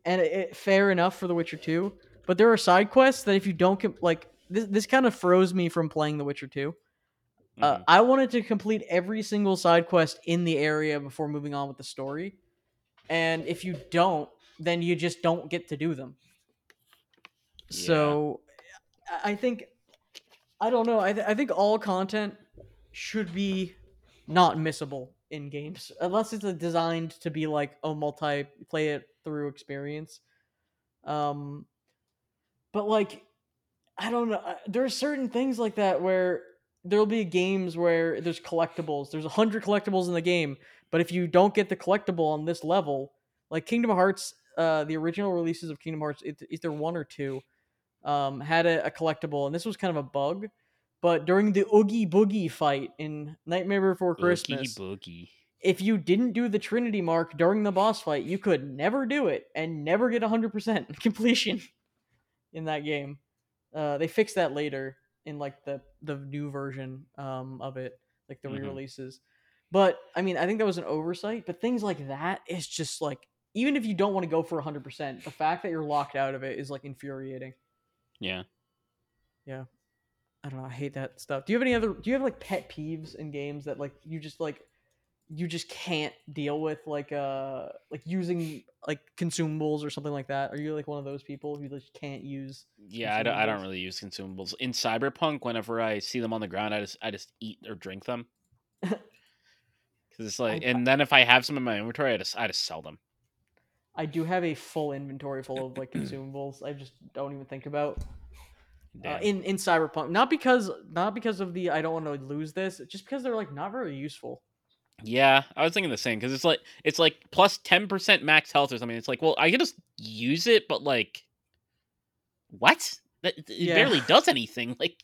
A: and it, it- fair enough for The Witcher Two. But there are side quests that if you don't like, this this kind of froze me from playing The Witcher Uh,
B: mhm.
A: I wanted to complete every single side quest in the area before moving on with the story, and if you don't, then you just don't get to do them. So, I I think I don't know. I, th- I think all content should be not missable in games unless it's uh, designed to be like a multi play it through experience. Um, but like I don't know. uh, There are certain things like that where there'll be games where there's collectibles. There's a hundred collectibles in the game, but if you don't get the collectible on this level, like Kingdom Hearts, uh, the original releases of Kingdom Hearts, it, either one or two, um, had a, a collectible, and this was kind of a bug. But during the Oogie Boogie fight in Nightmare Before Christmas, Oogie
B: boogie.
A: if you didn't do the Trinity mark during the boss fight, you could never do it and never get 100% completion in that game. Uh, they fixed that later in like the the new version um, of it, like the
B: Mhm.
A: re-releases. But I mean, I think that was an oversight. But things like that is just like even if you don't want to go for 100%, the fact that you're locked out of it is like infuriating.
B: Yeah. Yeah.
A: I don't know. I hate that stuff. Do you have any other? Do you have like pet peeves in games that like you just like you just can't deal with like uh like using like consumables or something like that? Are you like one of those people who just can't use?
B: Yeah, I don't, I don't really use consumables in Cyberpunk. Whenever I see them on the ground, I just I just eat or drink them. Because it's like,
A: I-
B: and then if I have some in my inventory, I just I just sell them.
A: I do have a full inventory full of like consumables. I just don't even think about uh, in in Cyberpunk. Not because not because of the I don't want to lose this, just because they're like not very useful.
B: Yeah, I was thinking the same because it's like it's like plus ten percent max health or something. It's like, well, I can just use it, but like, what? That it
A: Yeah.
B: barely does anything. Like,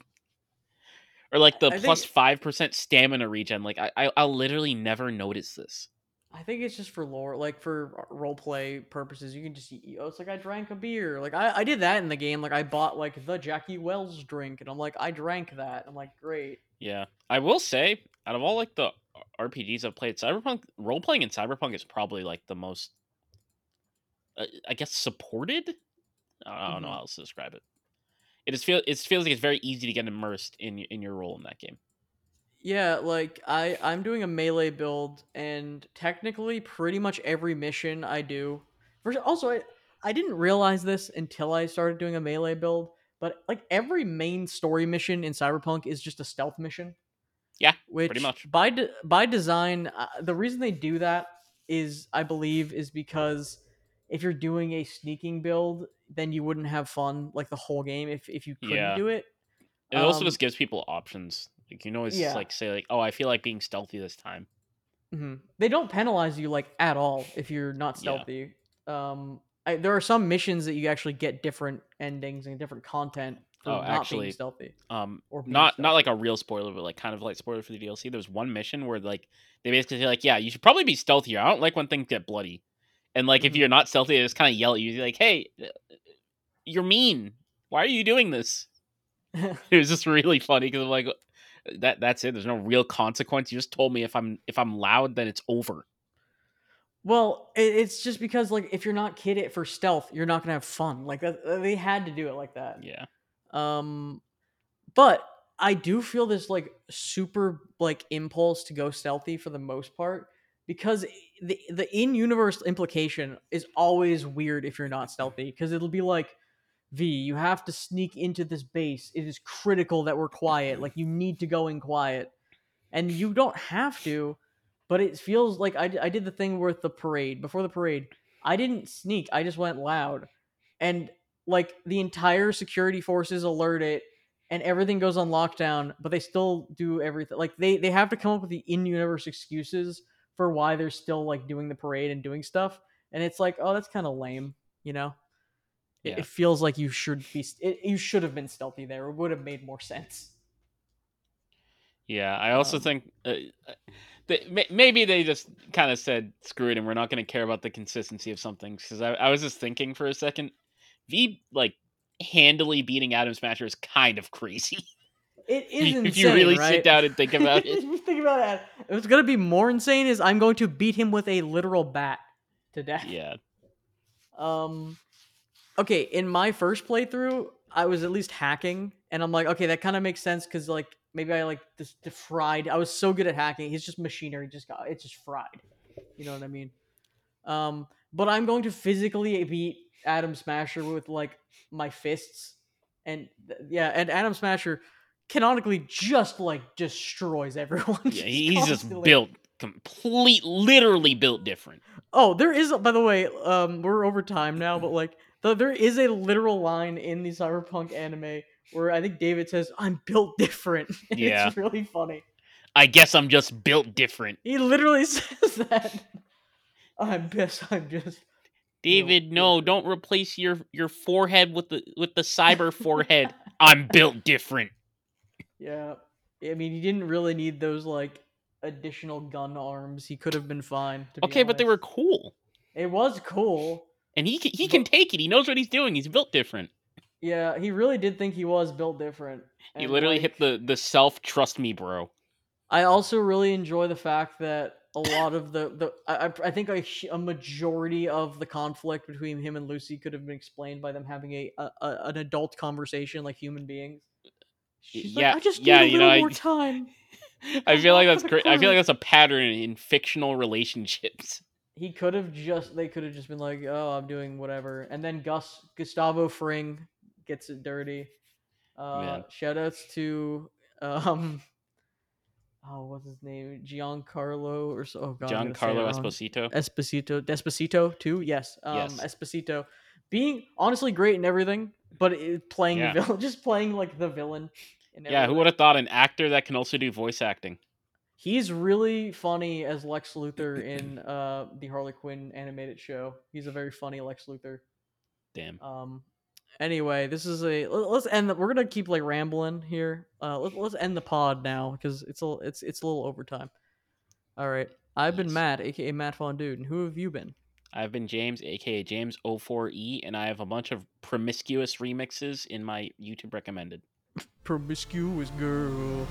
B: or like the
A: I
B: plus five percent stamina regen. Like, I, I I'll literally never notice this.
A: I think it's just for lore, like for role play purposes. You can just, eat- oh, it's like I drank a beer. Like I, I did that in the game. Like I bought like the Jackie Wells drink, and I'm like, I drank that. I'm like, great.
B: Yeah, I will say, out of all like the RPGs I've played, Cyberpunk role playing in Cyberpunk is probably like the most, uh, I guess, supported. I don't know
A: Mhm.
B: how else to describe it. It just feel it feels like it's very easy to get immersed in in your role in that game.
A: Yeah, like I, I'm doing a melee build, and technically, pretty much every mission I do. First, also, I, I didn't realize this until I started doing a melee build, but like every main story mission in Cyberpunk is just a stealth mission.
B: Yeah,
A: which
B: much.
A: by de- by design, uh, the reason they do that is, I believe, is because if you're doing a sneaking build, then you wouldn't have fun like the whole game if if you couldn't
B: Yeah.
A: do it.
B: It also
A: Um,
B: just gives people options. Like you can always
A: Yeah.
B: like say like, oh, I feel like being stealthy this time.
A: hmm They don't penalize you like at all if you're not
B: Yeah.
A: stealthy. Um, I, there are some missions that you actually get different endings and different content
B: Oh, actually,
A: stealthy.
B: Um,
A: Or
B: not not like a real spoiler, but like kind of like spoiler for the DLC. There's one mission where like they basically say like, yeah, you should probably be stealthier. I don't like when things get bloody. And like if
A: Mhm.
B: you're not stealthy, they just kind of yell at you like, hey, uh, you're mean. Why are you doing this? It was just really funny because I'm like, that that's it. There's no real consequence. You just told me if I'm if I'm loud, then it's over.
A: well, it's just because like if you're not kid it for stealth, you're not gonna have fun. Like uh, they had to do it like that.
B: Yeah.
A: Um, but I do feel this like super like impulse to go stealthy for the most part because the the in universe implication is always weird if you're not stealthy because it'll be like V, you have to sneak into this base. It is critical that we're quiet. Like you need to go in quiet, and you don't have to, but it feels like I I did the thing with the parade before the parade. I didn't sneak. I just went loud, and like the entire security forces alert it, and everything goes on lockdown. But they still do everything. Like they they have to come up with the in universe excuses for why they're still like doing the parade and doing stuff. And it's like, oh, that's kind of lame, you know. It,
B: Yeah.
A: it feels like you should be. It, you should have been stealthy there. It would have made more sense.
B: Yeah, I also
A: Um,
B: think uh, uh, they, maybe they just kind of said, "Screw it," and we're not going to care about the consistency of something. Because I, I was just thinking for a second, V like handily beating Adam Smasher is kind of crazy.
A: It is
B: if you really
A: right?
B: sit down and think about it.
A: think about it, what's gonna be more insane is I'm going to beat him with a literal bat to death.
B: Yeah,
A: Um, okay, in my first playthrough, I was at least hacking, and I'm like, okay, that kind of makes sense because like maybe I like just fried. I was so good at hacking. He's just machinery, just got it's just fried. You know what I mean? Um, but I'm going to physically beat Adam Smasher with like my fists, and yeah, and Adam Smasher canonically just like destroys everyone.
B: yeah, he's just built complete, literally built different.
A: Oh, there is. By the way, um, we're over time now, but like, the, there is a literal line in the cyberpunk anime where I think David says, "I'm built different." And
B: Yeah.
A: it's really funny.
B: I guess I'm just built different.
A: He literally says that. I'm just. I'm just.
B: David,
A: No,
B: don't replace your your forehead with the with the cyber forehead. I'm built different.
A: Yeah. I mean, he didn't really need those like additional gun arms. He could have been fine. To be
B: Okay, but they were cool.
A: It was cool.
B: And he can, he can take it. He knows what he's doing. He's built different.
A: Yeah, he really did think he was built different.
B: He literally
A: like,
B: hit the the self trust me, bro.
A: I also really enjoy the fact that a lot of the the I, I- I think a, a majority of the conflict between him and Lucy could have been explained by them having a, a, a an adult conversation like human beings. She's
B: yeah,
A: like, I just
B: yeah,
A: need a
B: you
A: little
B: know, I-
A: more time.
B: I feel like that's great. I feel like that's a pattern in fictional relationships.
A: He could have just they could have just been like, oh, I'm doing whatever, and then Gus Gustavo Fring gets it dirty. Uh,
B: Man.
A: shout outs to um. Oh, what's his name? Giancarlo or so. Oh God, I'm gonna say it
B: Giancarlo. Esposito.
A: Esposito, Despacito too. Yes, um,
B: Yes.
A: Esposito, being honestly great in everything, but it, playing
B: Yeah.
A: the villain, just playing like the villain.
B: Yeah, who would have thought an actor that can also do voice acting?
A: He's really funny as Lex Luthor in uh the Harley Quinn animated show. He's a very funny Lex Luthor.
B: Damn.
A: Um. Anyway, this is a let- let's end. The, we're gonna keep like rambling here. Uh, let's let's end the pod now because it's a it's it's a little overtime. All right, I've been
B: Yes.
A: Matt, aka Matt Von Dude, and who have you been?
B: I've been James, aka James 04E, and I have a bunch of promiscuous remixes in my YouTube recommended.
A: Promiscuous girl.